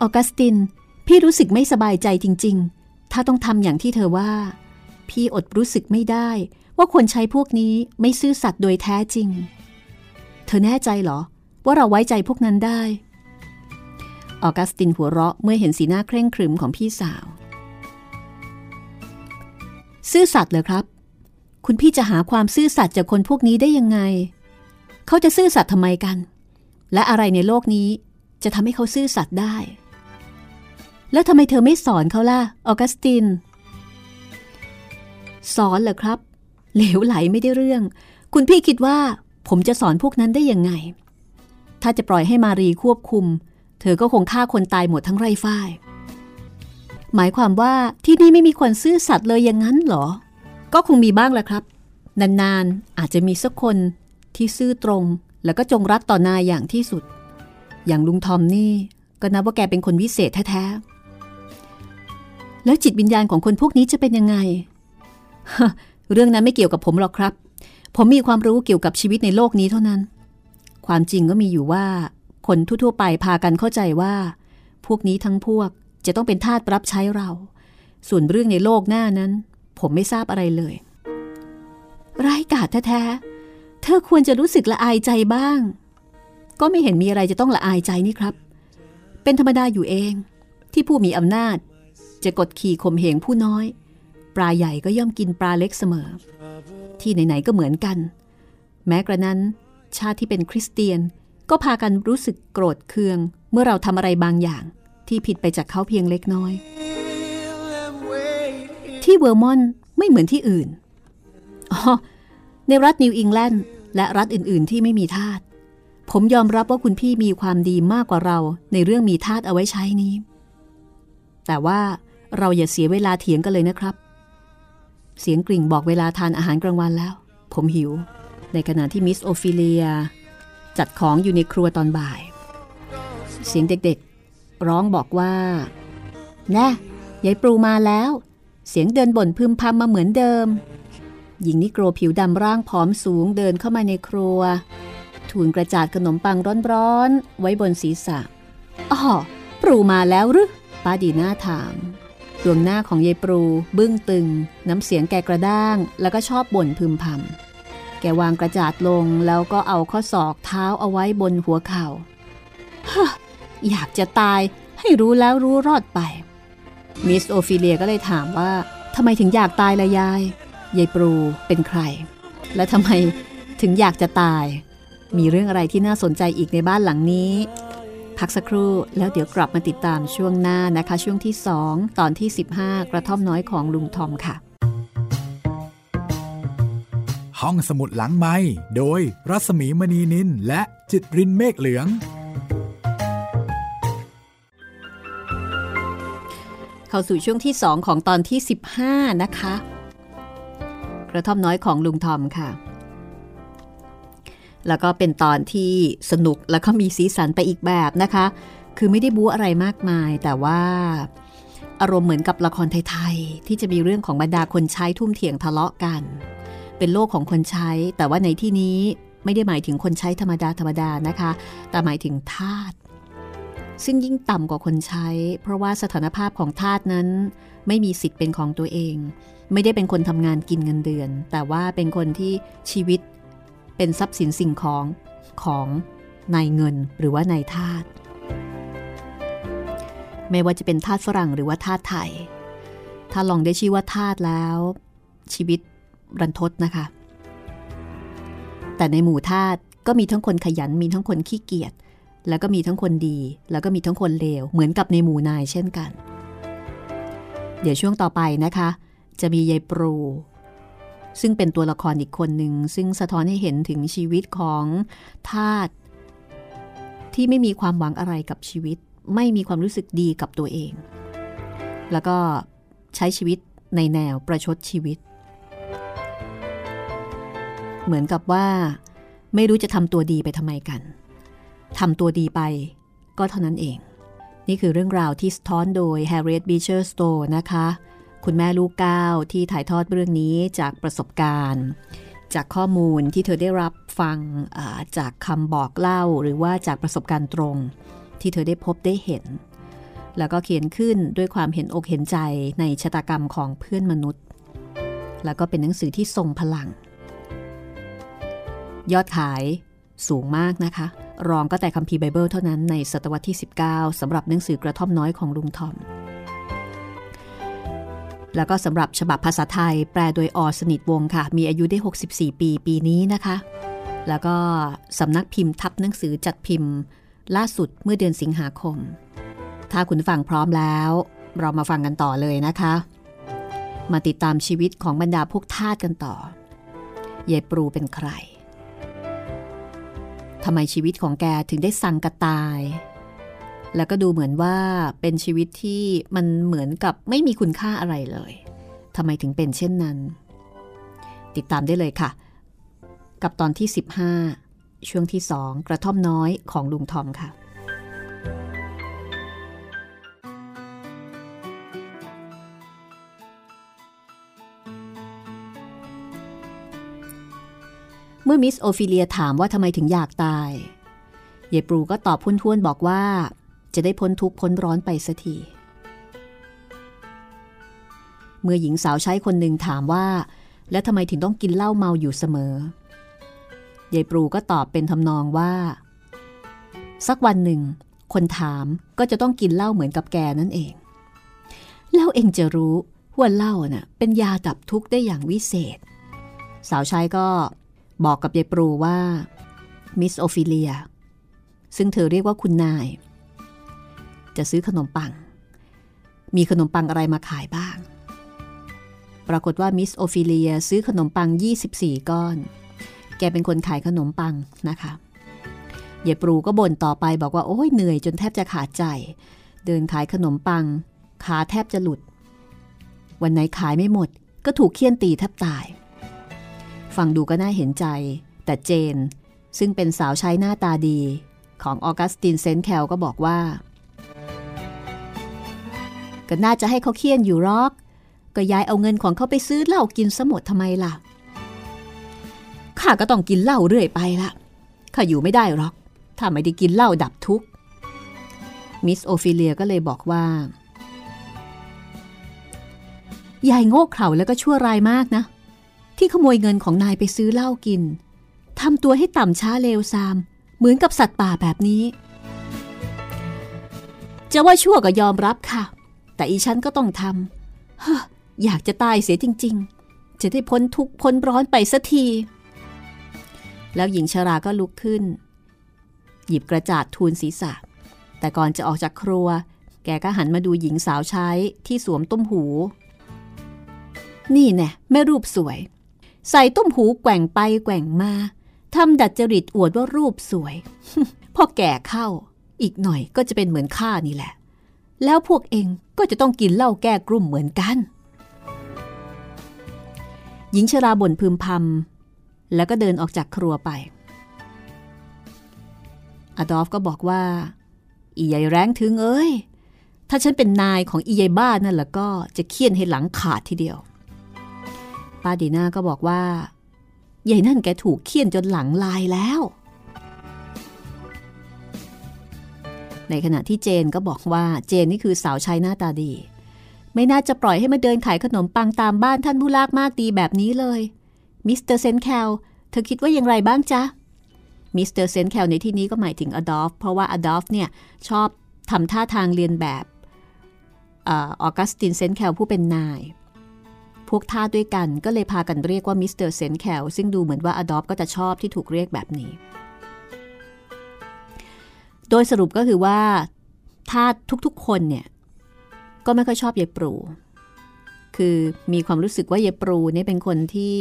ออกัสติน พี่รู้สึกไม่สบายใจจริง ๆ ถ้าต้องทำอย่างที่เธอว่า พี่อดรู้สึกไม่ได้ ว่าคนใช้พวกนี้ไม่ซื่อสัตย์โดยแท้จริง เธอแน่ใจเหรอ ว่าเราไว้ใจพวกนั้นได้ ออกัสตินหัวเราะเมื่อเห็นสีหน้าเคร่งครึมของพี่สาว ซื่อสัตย์เหรอครับ คุณพี่จะหาความซื่อสัตย์จากคนพวกนี้ได้ยังไง เขาจะซื่อสัตย์ทำไมกัน และอะไรในโลกนี้จะทำให้เขาซื่อสัตย์ได้ แล้วทำไมเธอไม่สอนเขาล่ะ ออกัสติน สอนเหรอครับ เหลวไหลไม่ได้เรื่อง คุณพี่คิดว่า ผมจะสอนพวกนั้นได้ยังไง ถ้าจะปล่อยให้มารีควบคุม เธอก็คงฆ่าคนตายหมดทั้งไรฝ้าย หมายความว่าที่นี่ไม่มีคนซื่อสัตย์เลยอย่างนั้นเหรอ ก็คงมีบ้างแหละครับ นานๆ อาจจะมีสักคนที่ซื่อตรง แล้วก็จงรักต่อนายอย่างที่สุด อย่างลุงทอมนี่ ก็นับว่าแกเป็นคนวิเศษแท้ๆ แล้วจิตวิญญาณของคนพวกนี้จะเป็นยังไง เรื่องนั้นไม่เกี่ยวกับผมหรอกครับ ผมมีความรู้เกี่ยวกับชีวิตในโลกนี้เท่านั้น ความจริงก็มีอยู่ว่า คนทั่วๆไปพากันเข้าใจว่า พวกนี้ทั้งพวกจะต้องเป็นทาสรับใช้เรา ส่วนเรื่องในโลกหน้านั้น ผมไม่ทราบอะไรเลยร้ายกาจแท้ๆ เธอควรจะรู้สึกละอายใจบ้าง ก็ไม่เห็นมีอะไรจะต้องละอายใจนี่ครับ เป็นธรรมดาอยู่เอง ที่ผู้มีอำนาจ จะกดขี่ข่มเหงผู้น้อย ปลาใหญ่ก็ย่อมกินปลาเล็กเสมอ ที่ไหนๆก็เหมือนกัน แม้กระนั้น ชาติที่เป็นคริสเตียนก็พากันรู้สึกโกรธเคือง เมื่อเราทำอะไรบางอย่าง ที่ผิดไปจากเขาเพียงเล็กน้อย ที่เวอร์มอนต์ไม่เหมือนที่อื่น อ๋อ ในรัฐนิวอิงแลนด์และรัฐอื่น ๆ ที่ไม่มีทาส ผมยอมรับว่าคุณพี่มีความดีมากกว่าเราในเรื่องมีทาสเอาไว้ใช้นี้ แต่ว่าเราอย่าเสียเวลาเถียงกันเลยนะครับ เสียงกริ่งบอกเวลาทานอาหารกลางวันแล้ว ผมหิว ในขณะที่มิสโอฟิเลีย จัดของอยู่ในครัวตอนบ่าย เสียงเด็กๆ ร้องบอกว่า แน่ยายปรูมาแล้ว เสียงเดินบ่นพึมพำมาเหมือนเดิม หญิงนิโกรผิวดำร่างผอมสูงเดินเข้ามาในครัวทูลกระจาดขนมปังร้อนๆ ไว้บนศีรษะอ๋อปรูมาแล้วหรือป้าดีน่าถามดวงหน้าของยายปรู บึ้งตึง น้ำเสียงแกกระด้าง แล้วก็ชอบบ่นพึมพำแกวางกระจาดลงแล้วก็เอาข้อศอกเท้าเอาไว้บนหัวเขา่าฮะอยากจะตายให้รู้แล้วรู้รอดไป มิสโอฟิเลียก็เลยถามว่าทำไมถึงอยากตายละยาย ยายปรูเป็นใคร และทำไมถึงอยากจะตาย มีเรื่องอะไรที่น่าสนใจอีกในบ้านหลังนี้ พักสักครู่แล้วเดี๋ยวกลับมาติดตามช่วงหน้านะคะ ช่วงที่ 2 ตอนที่ 15 กระท่อมน้อยของลุงทอมค่ะ ห้องสมุดหลังไม้โดยรัสมีมณีนินและจิตรินเมฆเหลือง เข้าสู่ช่วงที่ 2 ของตอนที่ 15 นะคะ กระท่อมน้อยของลุงทอมค่ะ แล้วก็เป็นตอนที่สนุกแล้วก็มีสีสันไปอีกแบบนะคะ คือไม่ได้บู๊อะไรมากมาย แต่ว่าอารมณ์เหมือนกับละครไทยๆ ที่จะมีเรื่องของบรรดาคนใช้ทุ่มเถียงทะเลาะกัน เป็นโลกของคนใช้ แต่ว่าในที่นี้ไม่ได้หมายถึงคนใช้ธรรมดาธรรมดานะคะ แต่หมายถึงทาส ซึ่งยิ่งต่ำกว่าคนใช้ เพราะว่าสถานภาพของทาสนั้น ไม่มีสิทธิ์เป็นของตัวเอง ไม่ได้เป็นคนทำงานกินเงินเดือน แต่ว่าเป็นคนที่ชีวิตเป็นทรัพย์สินสิ่งของของนายเงินหรือว่านายทาสไม่ว่าจะเป็นทาสฝรั่งหรือว่าทาสไทย ถ้าลองได้ชื่อว่าทาสแล้ว ชีวิตรันทดนะคะ แต่ในหมู่ทาสก็มีทั้งคนขยันมีทั้งคนขี้เกียจ แล้วก็มีทั้งคนดี แล้วก็มีทั้งคนเลว เหมือนกับในหมู่นายเช่นกัน เดี๋ยวช่วงต่อไปนะคะ จะมียายปรู ซึ่งเป็นตัวละครอีกคนหนึ่ง ซึ่งสะท้อนให้เห็นถึงชีวิตของทาสที่ไม่มีความหวังอะไรกับชีวิต ไม่มีความรู้สึกดีกับตัวเอง แล้วก็ใช้ชีวิตในแนวประชดชีวิต เหมือนกับว่า ไม่รู้จะทำตัวดีไปทำไมกัน ทำตัวดีไป ก็เท่านั้นเอง นี่คือเรื่องราวที่สะท้อนโดย Harriet Beecher Stowe นะคะ คุณแม่ลูกก้าวที่ถ่ายทอดเรื่องนี้จากประสบการณ์ จากข้อมูลที่เธอได้รับฟังจากคำบอกเล่าหรือว่าจากประสบการณ์ตรง ที่เธอได้พบได้เห็น แล้วก็เขียนขึ้นด้วยความเห็นอกเห็นใจในชะตากรรมของเพื่อนมนุษย์ แล้วก็เป็นหนังสือที่ทรงพลัง ยอดขาย สูงมากนะคะ รองก็แต่คัมภีร์ไบเบิลเท่านั้นในศตวรรษที่ 19สำหรับหนังสือกระท่อมน้อยของลุงทอม แล้วก็สำหรับฉบับภาษาไทย แปลโดยอสนิทวงค่ะ มีอายุได้ 64 ปีปีนี้นะคะ แล้วก็สำนักพิมพ์ทับหนังสือจัดพิมพ์ ล่าสุดเมื่อเดือนสิงหาคม ถ้าคุณฟังพร้อมแล้ว เรามาฟังกันต่อเลยนะคะ มาติดตามชีวิตของบรรดาพวกทาสกันต่อยายปรูเป็นใคร ทำไมชีวิตของแกถึงได้สั่งกระตาย แล้วก็ดูเหมือนว่าเป็นชีวิตที่มันเหมือนกับไม่มีคุณค่าอะไรเลยทำไมถึงเป็นเช่นนั้น ติดตามได้เลยค่ะ กับตอนที่ 15 ช่วงที่2กระท่อมน้อยของลุงทอมค่ะ เมื่อมิสโอฟิเลียถามว่าทำไมถึงอยากตายยายปรูก็ตอบพุ่นๆบอกว่า จะได้พ้นทุกข์พ้นร้อนไปสักที เมื่อหญิงสาวใช้คนหนึ่งถามว่า แล้วทำไมถึงต้องกินเหล้าเมาอยู่เสมอยายปรูก็ตอบเป็นทำนองว่า สักวันหนึ่ง คนถามก็จะต้องกินเหล้าเหมือนกับแกนั่นเองแล้วเองจะรู้ว่าเหล้าน่ะเป็นยาดับทุกข์ได้อย่างวิเศษ สาวใช้ก็ บอกกับยายปรูว่ามิสโอฟิเลีย ซึ่งเธอเรียกว่าคุณนาย จะซื้อขนมปัง มีขนมปังอะไรมาขายบ้าง ปรากฏว่ามิสโอฟิเลียซื้อขนมปัง 24 ก้อน แกเป็นคนขายขนมปังนะคะยายปรูก็บ่นต่อไปบอกว่าโอ้ยเหนื่อยจนแทบจะขาดใจ เดินขายขนมปัง ขาแทบจะหลุด วันไหนขายไม่หมด ก็ถูกเคี่ยนตีแทบตาย ฟังดูก็น่าเห็นใจ แต่เจน ซึ่งเป็นสาวใช้หน้าตาดีของออกัสตินเซนแคลก็บอกว่า ก็น่าจะให้เขาเคียนอยู่รอก ก็ย้ายเอาเงินของเขาไปซื้อเหล้ากินสมดทำไมล่ะ ข้าก็ต้องกินเหล้าเรื่อยไปละข้าอยู่ไม่ได้หรอก ถ้าไม่ได้กินเหล้าดับทุกข์ มิสโอฟิเลียก็เลยบอกว่า ยายโง่เขลาแล้วก็ชั่วร้ายมากนะ ที่ขโมยเงินของนายไปซื้อเหล้ากินทำตัวให้ต่ำช้าเลวซาม เหมือนกับสัตว์ป่าแบบนี้ จะว่าชั่วก็ยอมรับค่ะ แต่อีฉันก็ต้องทำอยากจะตายเสียจริง ๆ จะได้พ้นทุกพ้นร้อนไปสักที แล้วหญิงชราก็ลุกขึ้น หยิบกระจาดทูลศีรษะ แต่ก่อนจะออกจากครัว แกก็หันมาดูหญิงสาวใช้ที่สวมตุ้มหู นี่แน่แม่รูปสวย ใส่ตุ้มหูแกว่งไปแกว่งมาทำดัดจริตอวดว่ารูปสวย พอแก่เข้า อีกหน่อยก็จะเป็นเหมือนข้านี่แหละ แล้วพวกเองก็จะต้องกินเหล้าแก้กลุ่มเหมือนกัน หญิงชราบ่นพึมพำแล้วก็เดินออกจากครัวไปอดอฟก็บอกว่า อีใหญ่แรงถึงเอ้ย ถ้าฉันเป็นนายของอีใหญ่บ้านนั่นแล้วก็จะเคี่ยนให้หลังขาดทีเดียว ป้าดีนาก็บอกว่ายายนั่นแกถูกเคี่ยนจนหลังลายแล้ว ในขณะที่เจนก็บอกว่าเจนนี่คือสาวใช้หน้าตาดี ไม่น่าจะปล่อยให้มาเดินขายขนมปังตามบ้านท่านผู้ลากมากดีแบบนี้เลย มิสเตอร์เซนแคล เธอคิดว่าอย่างไรบ้างจ๊ะ มิสเตอร์เซนแคลในที่นี้ก็หมายถึงอดอล์ฟเพราะว่าอดอล์ฟเนี่ยชอบทำท่าทางเลียนแบบออกัสตินเซนแคลผู้เป็นนาย พวกทาสด้วยกันก็เลยพากันเรียกว่ามิสเตอร์เซนแคลซึ่งดูเหมือนว่าอดอล์ฟก็จะชอบที่ถูกเรียกแบบนี้ โดยสรุปก็คือว่าทาสทุกๆคนเนี่ย ก็ไม่ค่อยชอบยายปรู คือมีความรู้สึกว่ายายปรูนี่เป็นคนที่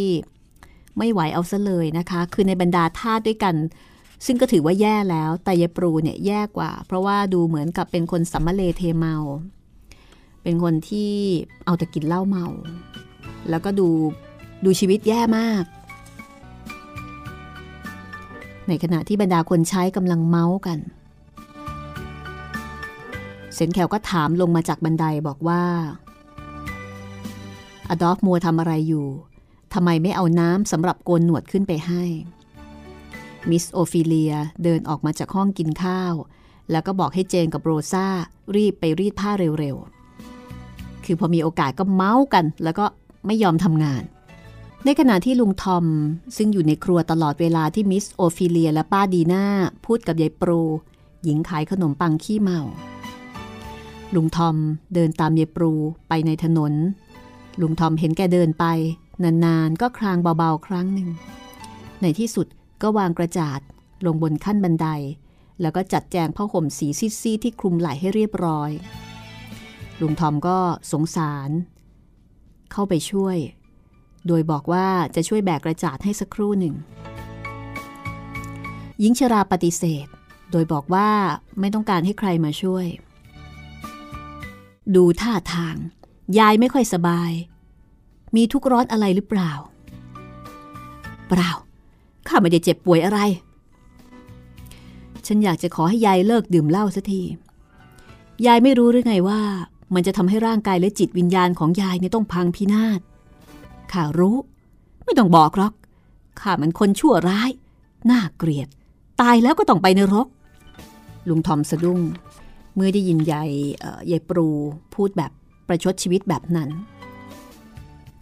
ไม่ไหวเอาซะเลยนะคะ คือในบรรดาท่าด้วยกัน ซึ่งก็ถือว่าแย่แล้ว แต่ยายปรูเนี่ยแย่กว่า เพราะว่าดูเหมือนกับเป็นคนสัมมาเลเทเมา เป็นคนที่เอาแต่กินเหล้าเมา แล้วก็ดูดูชีวิตแย่มาก ในขณะที่บรรดาคนใช้กำลังเมาส์กัน เซนแคลก็ถามลงมาจากบันไดบอกว่าอดอล์ฟมัวทำอะไรอยู่ทำไมไม่เอาน้ำสำหรับโกนหนวดขึ้นไปให้ มิสโอฟิเลียเดินออกมาจากห้องกินข้าว แล้วก็บอกให้เจนกับโรซารีบไปรีดผ้าเร็วๆ คือพอมีโอกาสก็เม้าท์กัน แล้วก็ ไม่ยอมทำงาน ในขณะที่ลุงทอม ซึ่งอยู่ในครัวตลอดเวลาที่มิสโอฟิเลียและป้าดีน่าพูดกับยายปรูหญิงขายขนมปังขี้เมา ลุงทอมเดินตามยายปรูไปในถนน ลุงทอมเห็นแกเดินไป นานๆ ก็ครางเบาๆ ครั้งหนึ่ง ในที่สุดก็วางกระจาดลงบนขั้นบันได แล้วก็จัดแจงผ้าห่มสีซีดๆที่คลุมไหล่ให้เรียบร้อย ลุงทอมก็สงสาร เข้าไปช่วย โดยบอกว่าจะช่วยแบกกระจาดให้สักครู่หนึ่ง หญิงชราปฏิเสธ โดยบอกว่าไม่ต้องการให้ใครมาช่วย ดูท่าทาง ยายไม่ค่อยสบาย มีทุกร้อนอะไรหรือเปล่า เปล่า ข้าไม่ได้เจ็บป่วยอะไร ฉันอยากจะขอให้ยายเลิกดื่มเหล้าสักทียายไม่รู้หรือไงว่า มันจะทำให้ร่างกายและจิตวิญญาณของยายเนี่ยต้องพังพินาศข้ารู้ ไม่ต้องบอกหรอกข้ามันคนชั่วร้าย น่าเกลียด ตายแล้วก็ต้องไปนรก ลุงทอมสะดุ้ง เมื่อได้ยินยายยายปรูพูดแบบประชดชีวิตแบบนั้น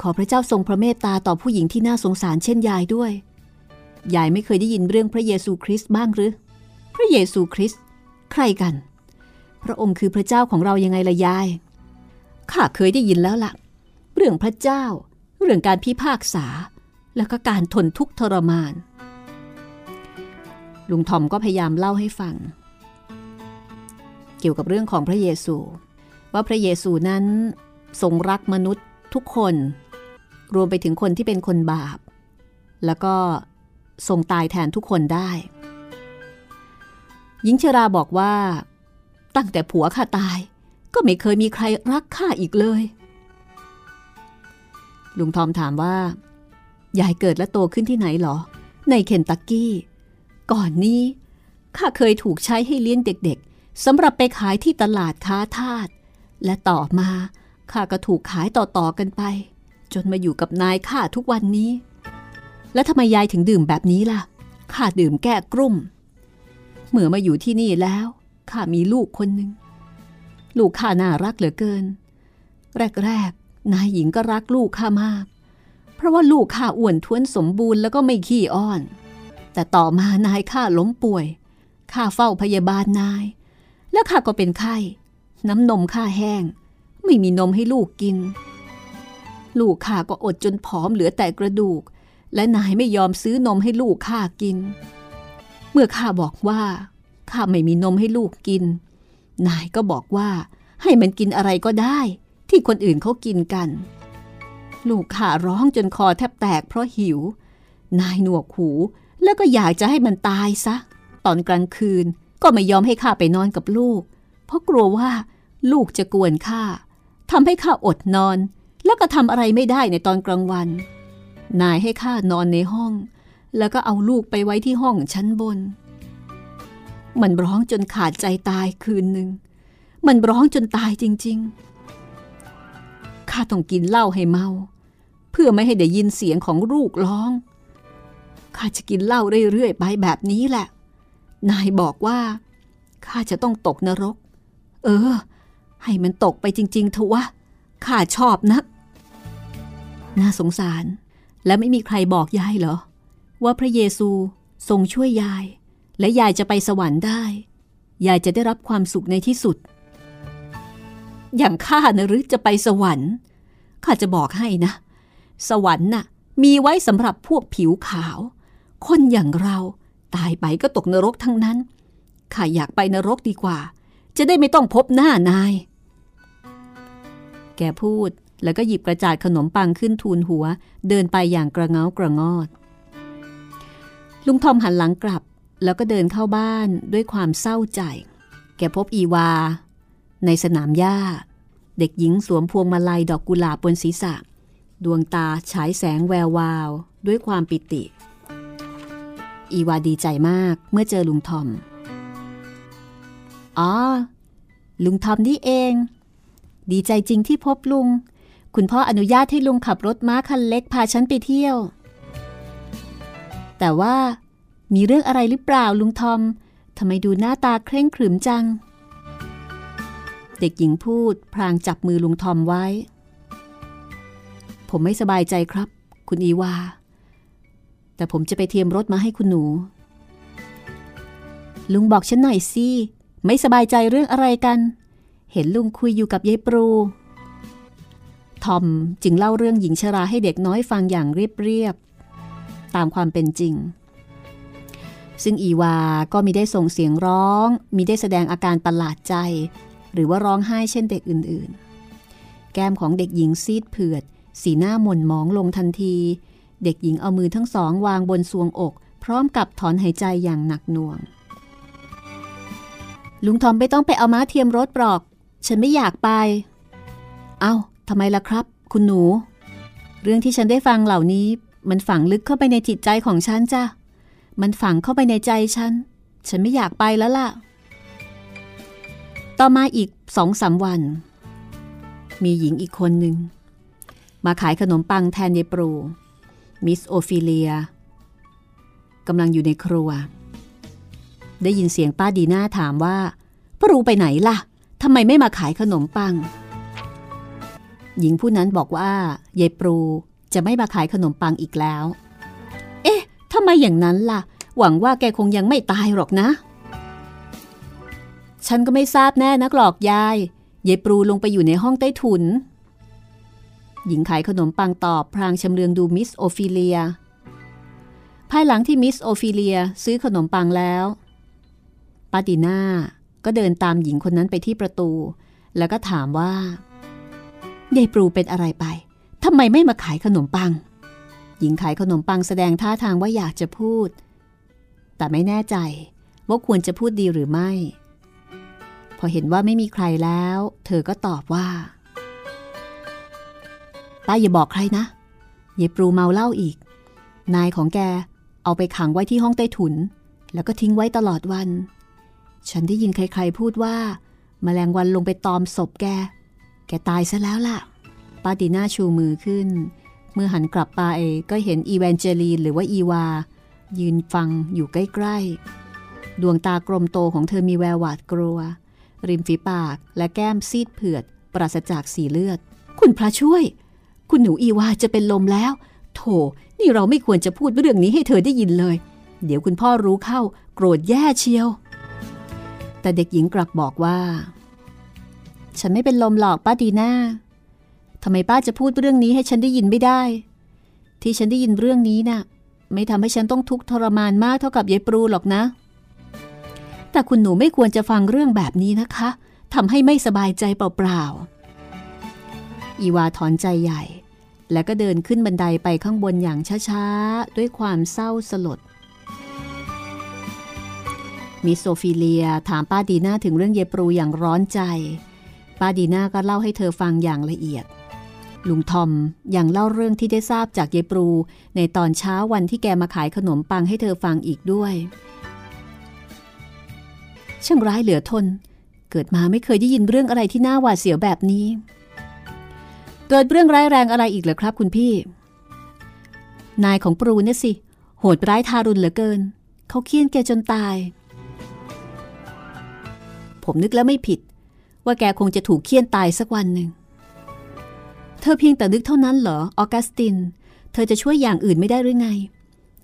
ขอพระเจ้าทรงพระเมตตาต่อผู้หญิงที่น่าสงสารเช่นยายด้วย ยายไม่เคยได้ยินเรื่องพระเยซูคริสต์บ้างหรือ พระเยซูคริสต์ใครกัน พระองค์คือพระเจ้าของเรายังไงละยาย ข้าเคยได้ยินแล้วละ่ะ เรื่องพระเจ้า เรื่องการพิพากษา แล้วก็การทนทุกข์ทรมาน ลุงทอมก็พยายามเล่าให้ฟัง เกี่ยวกับเรื่องของพระเยซู ว่าพระเยซูนั้นทรงรักมนุษย์ทุกคน รวมไปถึงคนที่เป็นคนบาป แล้วก็ทรงตายแทนทุกคนได้หญิงชราบอกว่า ตั้งแต่ผัวข้าตาย ก็ไม่เคยมีใครรักข้าอีกเลย ลุงทอมถามว่า ยายเกิดและโตขึ้นที่ไหนหรอ ในเคนตักกี้ ก่อนนี้ข้าเคยถูกใช้ให้เลี้ยงเด็กๆสำหรับไปขายที่ตลาดค้าทาส และต่อมาข้าก็ถูกขายต่อๆกันไป จนมาอยู่กับนายข้าทุกวันนี้ แล้วทำไมยายถึงดื่มแบบนี้ล่ะข้าดื่มแก้กรุ่ม เมื่อมาอยู่ที่นี่แล้ว ข้ามีลูกคนหนึ่งลูกข้าน่ารักเหลือเกิน แรกๆนายหญิงก็รักลูกข้ามาก เพราะว่าลูกข้าอ้วนท้วนสมบูรณ์แล้วก็ไม่ขี้อ้อน แต่ต่อมานายข้าล้มป่วยข้าเฝ้าพยาบาลนาย แล้วข้าก็เป็นไข้ น้ำนมข้าแห้ง ไม่มีนมให้ลูกกิน ลูกข้าก็อดจนผอมเหลือแต่กระดูก และนายไม่ยอมซื้อนมให้ลูกข้ากิน เมื่อข้าบอกว่า ข้าไม่มีนมให้ลูกกิน นายก็บอกว่า ให้มันกินอะไรก็ได้ ที่คนอื่นเขากินกัน ลูกข้าร้องจนคอแทบแตกเพราะหิว นายหนวกหูแล้วก็อยากจะให้มันตายซะ ตอนกลางคืนก็ไม่ยอมให้ข้าไปนอนกับลูก เพราะกลัวว่า ลูกจะกวนข้าทำให้ข้าอดนอน แล้วก็ทำอะไรไม่ได้ในตอนกลางวัน นายให้ข้านอนในห้อง แล้วก็เอาลูกไปไว้ที่ห้องชั้นบน มันร้องจนขาดใจตายคืนหนึ่ง มันร้องจนตายจริง ๆ ข้าต้องกินเหล้าให้เมา เพื่อไม่ให้ได้ยินเสียงของลูกร้อง ข้าจะกินเหล้าเรื่อยๆไปแบบนี้แหละ นายบอกว่า ข้าจะต้องตกนรก เออ ให้มันตกไปจริงๆเถอะวะ ข้าชอบนักน่าสงสาร และไม่มีใครบอกยายเหรอ ว่าพระเยซูทรงช่วยยาย และยายจะไปสวรรค์ได้ ยายจะได้รับความสุขในที่สุด อย่างข้านะหรือจะไปสวรรค์ข้าจะบอกให้นะ สวรรค์น่ะมีไว้สำหรับพวกผิวขาว คนอย่างเราตายไปก็ตกนรกทั้งนั้นข้าอยากไปนรกดีกว่า จะได้ไม่ต้องพบหน้านาย แกพูดแล้วก็หยิบกระจาดขนมปังขึ้นทูลหัว เดินไปอย่างกระเงากระงอด ลุงทอมหันหลังกลับ แล้วก็เดินเข้าบ้านด้วยความเศร้าใจ แกพบอีวา ในสนามหญ้า เด็กหญิงสวมพวงมาลัยดอกกุหลาบบนศีรษะ ดวงตาฉายแสงแวววาว ด้วยความปิติ อีวาดีใจมากเมื่อเจอลุงทอม อ๋อ ลุงทอมนี่เอง ดีใจจริงที่พบลุง คุณพ่ออนุญาตให้ลุงขับรถม้าคันเล็กพาฉันไปเที่ยว แต่ว่า มีเรื่องอะไรหรือเปล่าลุงทอมทำไมดูหน้าตาเคร่งขรึมจัง เด็กหญิงพูดพลางจับมือลุงทอมไว้ ผมไม่สบายใจครับ คุณอีวา แต่ผมจะไปเทียมรถมาให้คุณหนู ลุงบอกฉันหน่อยสิไม่สบายใจเรื่องอะไรกัน เห็นลุงคุยอยู่กับยายปรู ทอมจึงเล่าเรื่องหญิงชราให้เด็กน้อยฟังอย่างเรียบๆตามความเป็นจริง ซึ่งอีวาก็มีได้ส่งเสียงร้องมีได้แสดงอาการประหลาดใจ หรือว่าร้องไห้เช่นเด็กอื่นๆ แก้มของเด็กหญิงซีดเผือด สีหน้าหม่นหมองลงทันที เด็กหญิงเอามือทั้งสองวางบนทรวงอก พร้อมกับถอนหายใจอย่างหนักหน่วง ลุงทอมไม่ต้องไปเอาม้าเทียมรถปลอก ฉันไม่อยากไป เอา้าทำไมล่ะครับ คุณหนู เรื่องที่ฉันได้ฟังเหล่านี้มันฝังลึกเข้าไปในจิตใจของฉันจ้ะ มันฝังเข้าไปในใจฉัน ฉันไม่อยากไปแล้วล่ะ ต่อมาอีกสองสาวัน มีหญิงอีกคนหนึ่ง มาขายขนมปังแทนยายปรูมิสโอฟิเลียกำลังอยู่ในครัว ได้ยินเสียงป้าดีน่าถามว่าปรูไปไหนล่ะทำไมไม่มาขายขนมปัง หญิงผู้นั้นบอกว่ายายปรูจะไม่มาขายขนมปังอีกแล้ว ทำไมอย่างนั้นล่ะ หวังว่าแกคงยังไม่ตายหรอกนะ ฉันก็ไม่ทราบแน่นักหรอกยายยายปรูลงไปอยู่ในห้องใต้ถุน หญิงขายขนมปังตอบพลางชำเลืองดูมิสโอฟิเลีย ภายหลังที่มิสโอฟิเลียซื้อขนมปังแล้วป้าดีน่าก็เดินตามหญิงคนนั้นไปที่ประตู แล้วก็ถามว่ายายปรูเป็นอะไรไปทำไมไม่มาขายขนมปัง หญิงขายขนมปังแสดงท่าทางว่าอยากจะพูด แต่ไม่แน่ใจว่าควรจะพูดดีหรือไม่ พอเห็นว่าไม่มีใครแล้ว เธอก็ตอบว่า ป้าอย่าบอกใครนะยายปรูเมาเหล้าอีก นายของแกเอาไปขังไว้ที่ห้องใต้ถุน แล้วก็ทิ้งไว้ตลอดวัน ฉันได้ยินใครๆพูดว่าแมลงวันลงไปตอมศพแก แกตายซะแล้วล่ะปาติน่าชูมือขึ้น เมื่อหันกลับไปก็เห็นอีแวนเจลีนหรือว่าอีวา ยืนฟังอยู่ใกล้ๆ ดวงตากลมโตของเธอมีแววหวาดกลัว ริมฝีปากและแก้มซีดเผือด ปราศจากสีเลือด คุณพระช่วย คุณหนูอีวาจะเป็นลมแล้ว โถ นี่เราไม่ควรจะพูดเรื่องนี้ให้เธอได้ยินเลย เดี๋ยวคุณพ่อรู้เข้า โกรธแย่เชียว แต่เด็กหญิงกลับบอกว่า ฉันไม่เป็นลมหรอกป้าดีหน่า ทำไมป้าจะพูดเรื่องนี้ให้ฉันได้ยินไม่ได้ ที่ฉันได้ยินเรื่องนี้นะ่ะ ไม่ทำให้ฉันต้องทุกข์ทรมานมากเท่ากับยายปรูหรอกนะ แต่คุณหนูไม่ควรจะฟังเรื่องแบบนี้นะคะทำให้ไม่สบายใจเปล่าๆอีวาถอนใจใหญ่ แล้วก็เดินขึ้นบันไดไปข้างบนอย่างช้าๆ ด้วยความเศร้าสลดมิสโอฟิเลียถามป้าดีน่าถึงเรื่องยายปรูอย่างร้อนใจ ป้าดีน่าก็เล่าให้เธอฟังอย่างละเอียด ลุงทอมยังเล่าเรื่องที่ได้ทราบจากยายปรู ในตอนเช้าวันที่แกมาขายขนมปังให้เธอฟังอีกด้วย ช่างร้ายเหลือทน เกิดมาไม่เคยได้ยินเรื่องอะไรที่น่าหวาดเสียวแบบนี้ เกิดเรื่องร้ายแรงอะไรอีกเหรอครับคุณพี่ นายของปรูเนี่ยสิ โหดร้ายทารุณเหลือเกิน เขาเคี่ยนแกจนตาย ผมนึกแล้วไม่ผิด ว่าแกคงจะถูกเคี่ยนตายสักวันหนึ่ง เธอเพียงแต่นึกเท่านั้นเหรอ ออกัสติน เธอจะช่วยอย่างอื่นไม่ได้หรือไง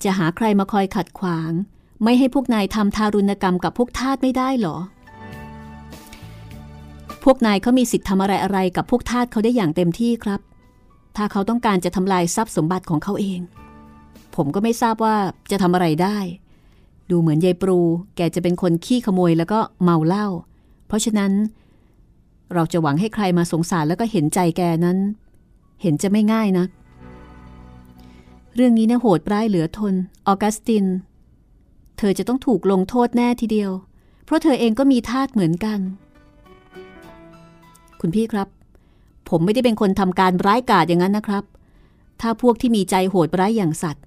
จะหาใครมาคอยขัดขวาง ไม่ให้พวกนายทำทารุณกรรมกับพวกทาสไม่ได้หรอ พวกนายเขามีสิทธิ์ทำอะไรอะไรกับพวกทาสเขาได้อย่างเต็มที่ครับ ถ้าเขาต้องการจะทำลายทรัพย์สมบัติของเขาเอง ผมก็ไม่ทราบว่าจะทำอะไรได้ ดูเหมือนยายปรู แกจะเป็นคนขี้ขโมยแล้วก็เมาเหล้า เพราะฉะนั้นเราจะหวังให้ใครมาสงสารแล้วก็เห็นใจแกนั้น เห็นจะไม่ง่ายนะเรื่องนี้นะโหดร้ายเหลือทน ออกัสติน เธอจะต้องถูกลงโทษแน่ทีเดียว เพราะเธอเองก็มีทาสเหมือนกัน คุณพี่ครับ ผมไม่ได้เป็นคนทำการร้ายกาจอย่างนั้นนะครับ ถ้าพวกที่มีใจโหดร้ายอย่างสัตว์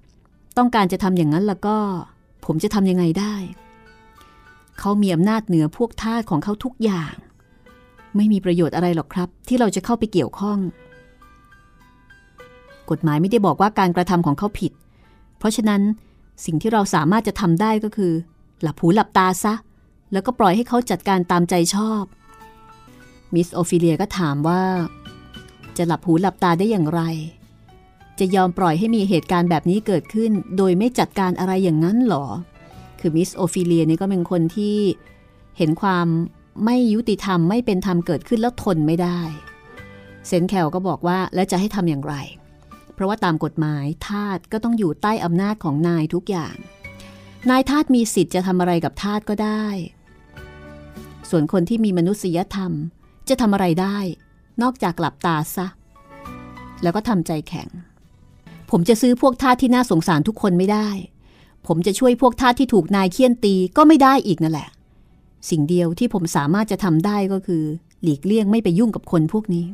ต้องการจะทำอย่างนั้นแล้วก็ ผมจะทำยังไงได้ เขามีอำนาจเหนือพวกทาสของเขาทุกอย่าง ไม่มีประโยชน์อะไรหรอกครับ ที่เราจะเข้าไปเกี่ยวข้อง กฎหมายไม่ได้บอกว่าการกระทำของเขาผิด เพราะฉะนั้นสิ่งที่เราสามารถจะทำได้ก็คือ หลับหูหลับตาซะ แล้วก็ปล่อยให้เขาจัดการตามใจชอบ มิสโอฟิเลียก็ถามว่า จะหลับหูหลับตาได้อย่างไร จะยอมปล่อยให้มีเหตุการณ์แบบนี้เกิดขึ้น โดยไม่จัดการอะไรอย่างนั้นหรอ คือมิสโอฟิเลียนี่ก็เป็นคนที่เห็นความไม่ยุติธรรมไม่เป็นธรรมเกิดขึ้นแล้วทนไม่ได้ เซนแคลก็บอกว่าแล้วจะให้ทำอย่างไร ราะว่าตามกฎหมายทาสก็ต้องอยู่ใต้อำนาจของนายทุกอย่าง นายทาสมีสิทธิ์จะทำอะไรกับทาสก็ได้ ส่วนคนที่มีมนุษยธรรมจะทำอะไรได้ นอกจากหลับตาซะ แล้วก็ทำใจแข็ง ผมจะซื้อพวกทาสที่น่าสงสารทุกคนไม่ได้ ผมจะช่วยพวกทาสที่ถูกนายเคี่ยนตีก็ไม่ได้อีกนั่นแหละ สิ่งเดียวที่ผมสามารถจะทำได้ก็คือ หลีกเลี่ยงไม่ไปยุ่งกับคนพวกนี้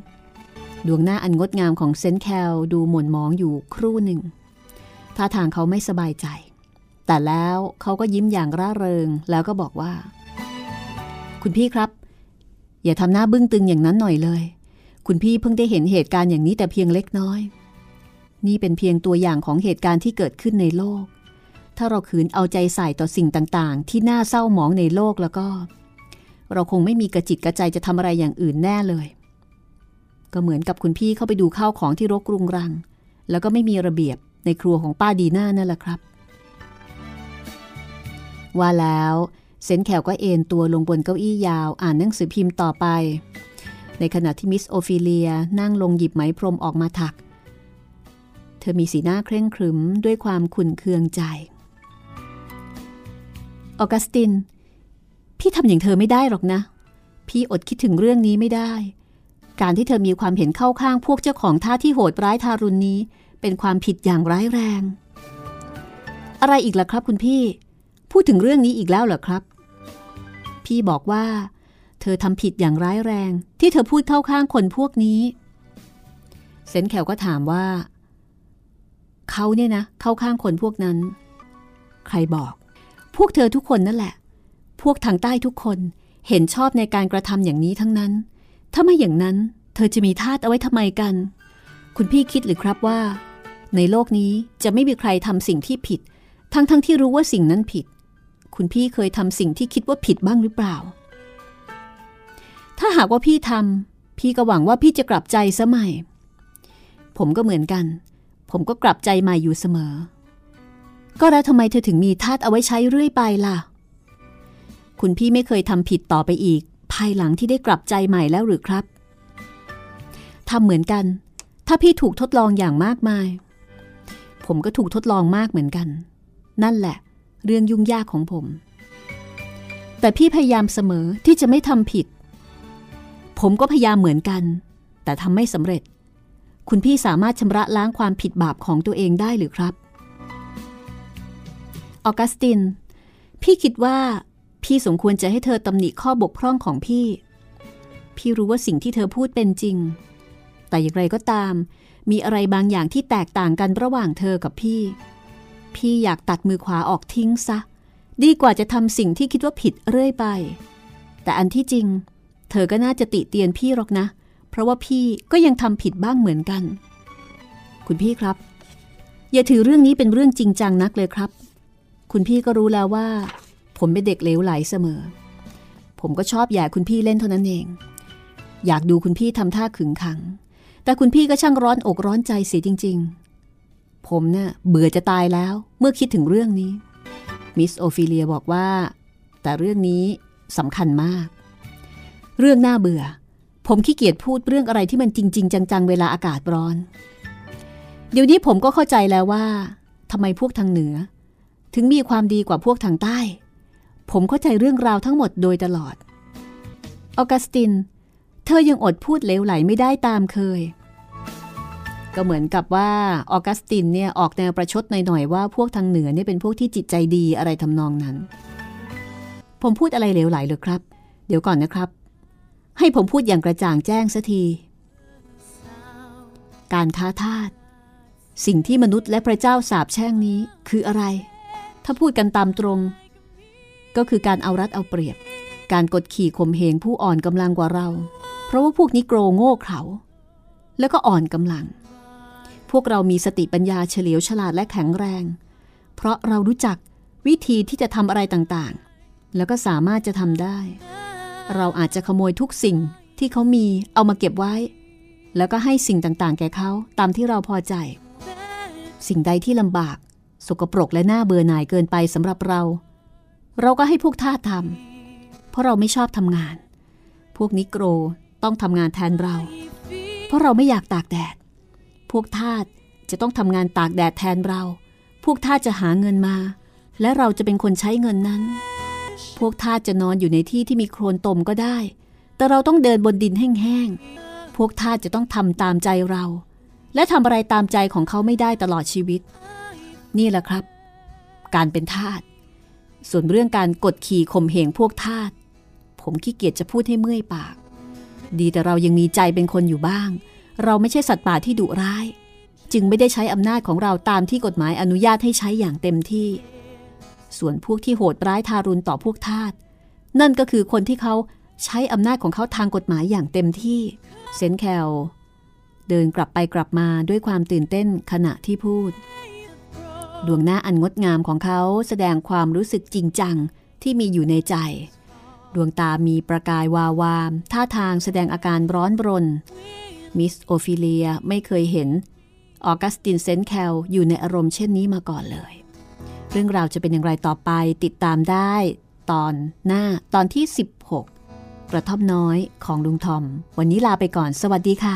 ดวงหน้าอันงดงามของเซนต์แคลดูหม่นมองอยู่ครู่หนึ่งท่าทางเขาไม่สบายใจ แต่แล้วเขาก็ยิ้มอย่างร่าเริงแล้วก็บอกว่า คุณพี่ครับ อย่าทำหน้าบึ้งตึงอย่างนั้นหน่อยเลย คุณพี่เพิ่งได้เห็นเหตุการณ์อย่างนี้แต่เพียงเล็กน้อย นี่เป็นเพียงตัวอย่างของเหตุการณ์ที่เกิดขึ้นในโลก ถ้าเราขืนเอาใจใส่ต่อสิ่งต่างๆ ที่น่าเศร้าหมองในโลกแล้วก็ เราคงไม่มีกระจิตกระใจจะทำอะไรอย่างอื่นแน่เลย ก็เหมือนกับคุณพี่เข้าไปดูข้าวของที่รกรุงรัง แล้วก็ไม่มีระเบียบในครัวของป้าดีน่านั่นแหละครับ ว่าแล้วเซนแคลก็เอนตัวลงบนเก้าอี้ยาว อ่านหนังสือพิมพ์ต่อไป ในขณะที่มิสโอฟิเลียนั่งลงหยิบไหมพรมออกมาถัก เธอมีสีหน้าเคร่งขรึมด้วยความขุ่นเคืองใจ ออกัสติน พี่ทำอย่างเธอไม่ได้หรอกนะ พี่อดคิดถึงเรื่องนี้ไม่ได้ การที่เธอมีความเห็นเข้าข้างพวกเจ้าของท่าที่โหดร้ายทารุณนี้ เป็นความผิดอย่างร้ายแรง อะไรอีกล่ะครับคุณพี่ พูดถึงเรื่องนี้อีกแล้วเหรอครับ พี่บอกว่า เธอทำผิดอย่างร้ายแรง ที่เธอพูดเข้าข้างคนพวกนี้เซนแขวก็ถามว่า เขาเนี่ยนะ เข้าข้างคนพวกนั้น ใครบอก พวกเธอทุกคนนั่นแหละ พวกทางใต้ทุกคนเห็นชอบในการกระทำอย่างนี้ทั้งนั้น ถ้าไม่อย่างนั้น เธอจะมีทาสเอาไว้ทำไมกัน คุณพี่คิดหรือครับว่า ในโลกนี้จะไม่มีใครทำสิ่งที่ผิด ทั้งๆทที่รู้ว่าสิ่งนั้นผิด คุณพี่เคยทำสิ่งที่คิดว่าผิดบ้างหรือเปล่า ถ้าหากว่าพี่ทำพี่ก็หวังว่าพี่จะกลับใจซะใหม่ ผมก็เหมือนกัน ผมก็กลับใจใหม่อยู่เสมอ ก็แล้วทำไมเธอถึงมีทาสเอาไว้ใช้เรื่อยไปล่ะ คุณพี่ไม่เคยทำผิดต่อไปอีก ภายหลังที่ได้กลับใจใหม่แล้วหรือครับทำเหมือนกัน ถ้าพี่ถูกทดลองอย่างมากมาย ผมก็ถูกทดลองมากเหมือนกัน นั่นแหละ เรื่องยุ่งยากของผม แต่พี่พยายามเสมอที่จะไม่ทำผิด ผมก็พยายามเหมือนกัน แต่ทำไม่สำเร็จ คุณพี่สามารถชำระล้างความผิดบาปของตัวเองได้หรือครับ ออกัสติน พี่คิดว่า พี่สมควรจะให้เธอตำหนิข้อบกพร่องของพี่ พี่รู้ว่าสิ่งที่เธอพูดเป็นจริง แต่อย่างไรก็ตาม มีอะไรบางอย่างที่แตกต่างกันระหว่างเธอกับพี่ พี่อยากตัดมือขวาออกทิ้งซะ ดีกว่าจะทำสิ่งที่คิดว่าผิดเรื่อยไป แต่อันที่จริง เธอก็น่าจะติเตียนพี่หรอกนะ เพราะว่าพี่ก็ยังทำผิดบ้างเหมือนกัน คุณพี่ครับ อย่าถือเรื่องนี้เป็นเรื่องจริงจังนักเลยครับ คุณพี่ก็รู้แล้วว่า ผมเป็นเด็กเลวไหลเสมอ ผมก็ชอบอยากคุณพี่เล่นเท่านั้นเอง อยากดูคุณพี่ทำท่าขึงขัง แต่คุณพี่ก็ช่างร้อนอกร้อนใจเสียจริง ๆ ผมเนะ่ะเบื่อจะตายแล้วเมื่อคิดถึงเรื่องนี้ มิสโอฟิเลียบอกว่า แต่เรื่องนี้สำคัญมาก เรื่องน่าเบื่อ ผมขี้เกียจพูดเรื่องอะไรที่มันจริง ๆ จังๆ เวลาอากาศร้อน เดี๋ยวนี้ผมก็เข้าใจแล้วว่าทำไมพวกทางเหนือ ถึงมีความดีกว่าพวกทางใต้ ผมเข้าใจเรื่องราวทั้งหมดโดยตลอด ออกัสติน เธอยังอดพูดเลวไหลไม่ได้ตามเคย ก็เหมือนกับว่าออกัสตินเนี่ยออกแนวประชดหน่อยๆว่าพวกทางเหนือเนี่ยเป็นพวกที่จิตใจดีอะไรทำนองนั้น ผมพูดอะไรเลวไหลเลยครับ เดี๋ยวก่อนนะครับ ให้ผมพูดอย่างกระจ่างแจ้งสัทีการค้าทาสสิ่งที่มนุษย์และพระเจ้าสาบแช่งนี้คืออะไร ถ้าพูดกันตามตรง ก็คือการเอารัดเอาเปรียบ การกดขี่ข่มเหงผู้อ่อนกำลังกว่าเรา เพราะว่าพวกนี้โกรโง่เขลาแล้วก็อ่อนกำลัง พวกเรามีสติปัญญาเฉลียวฉลาดและแข็งแรง เพราะเรารู้จักวิธีที่จะทำอะไรต่างๆ แล้วก็สามารถจะทำได้ เราอาจจะขโมยทุกสิ่งที่เขามีเอามาเก็บไว้ แล้วก็ให้สิ่งต่างๆ แก่เขาตามที่เราพอใจ สิ่งใดที่ลำบาก สกปรกและน่าเบื่อหน่ายเกินไปสำหรับเรา เราก็ให้พวกทาสทำเพราะเราไม่ชอบทำงาน พวกนิโกรต้องทำงานแทนเรา เพราะเราไม่อยากตากแดด พวกทาสจะต้องทำงานตากแดดแทนเรา พวกทาสจะหาเงินมา และเราจะเป็นคนใช้เงินนั้น พวกทาสจะนอนอยู่ในที่ที่มีโคลนตมก็ได้ แต่เราต้องเดินบนดินแห้งๆ พวกทาสจะต้องทำตามใจเรา และทำอะไรตามใจของเขาไม่ได้ตลอดชีวิต นี่แหละครับ การเป็นทาส ส่วนเรื่องการกดขี่ข่มเหงพวกทาสผมขี้เกียจจะพูดให้เมื่อยปาก ดีแต่เรายังมีใจเป็นคนอยู่บ้าง เราไม่ใช่สัตว์ป่าที่ดุร้าย จึงไม่ได้ใช้อำนาจของเราตามที่กฎหมายอนุญาตให้ใช้อย่างเต็มที่ ส่วนพวกที่โหดร้ายทารุณต่อพวกทาสนั่นก็คือคนที่เขาใช้อำนาจของเขาทางกฎหมายอย่างเต็มที่ เซนแคลเดินกลับไปกลับมาด้วยความตื่นเต้นขณะที่พูด ดวงหน้าอันงดงามของเขาแสดงความรู้สึกจริงจังที่มีอยู่ในใจ ดวงตามีประกายวาววาม ท่าทางแสดงอาการร้อนรน มิสโอฟิเลียไม่เคยเห็น ออกัสตินเซนแคลอยู่ในอารมณ์เช่นนี้มาก่อนเลย เรื่องราวจะเป็นอย่างไรต่อไปติดตามได้ ตอนหน้าตอนที่ 16 กระท่อมน้อยของลุงทอม วันนี้ลาไปก่อนสวัสดีค่ะ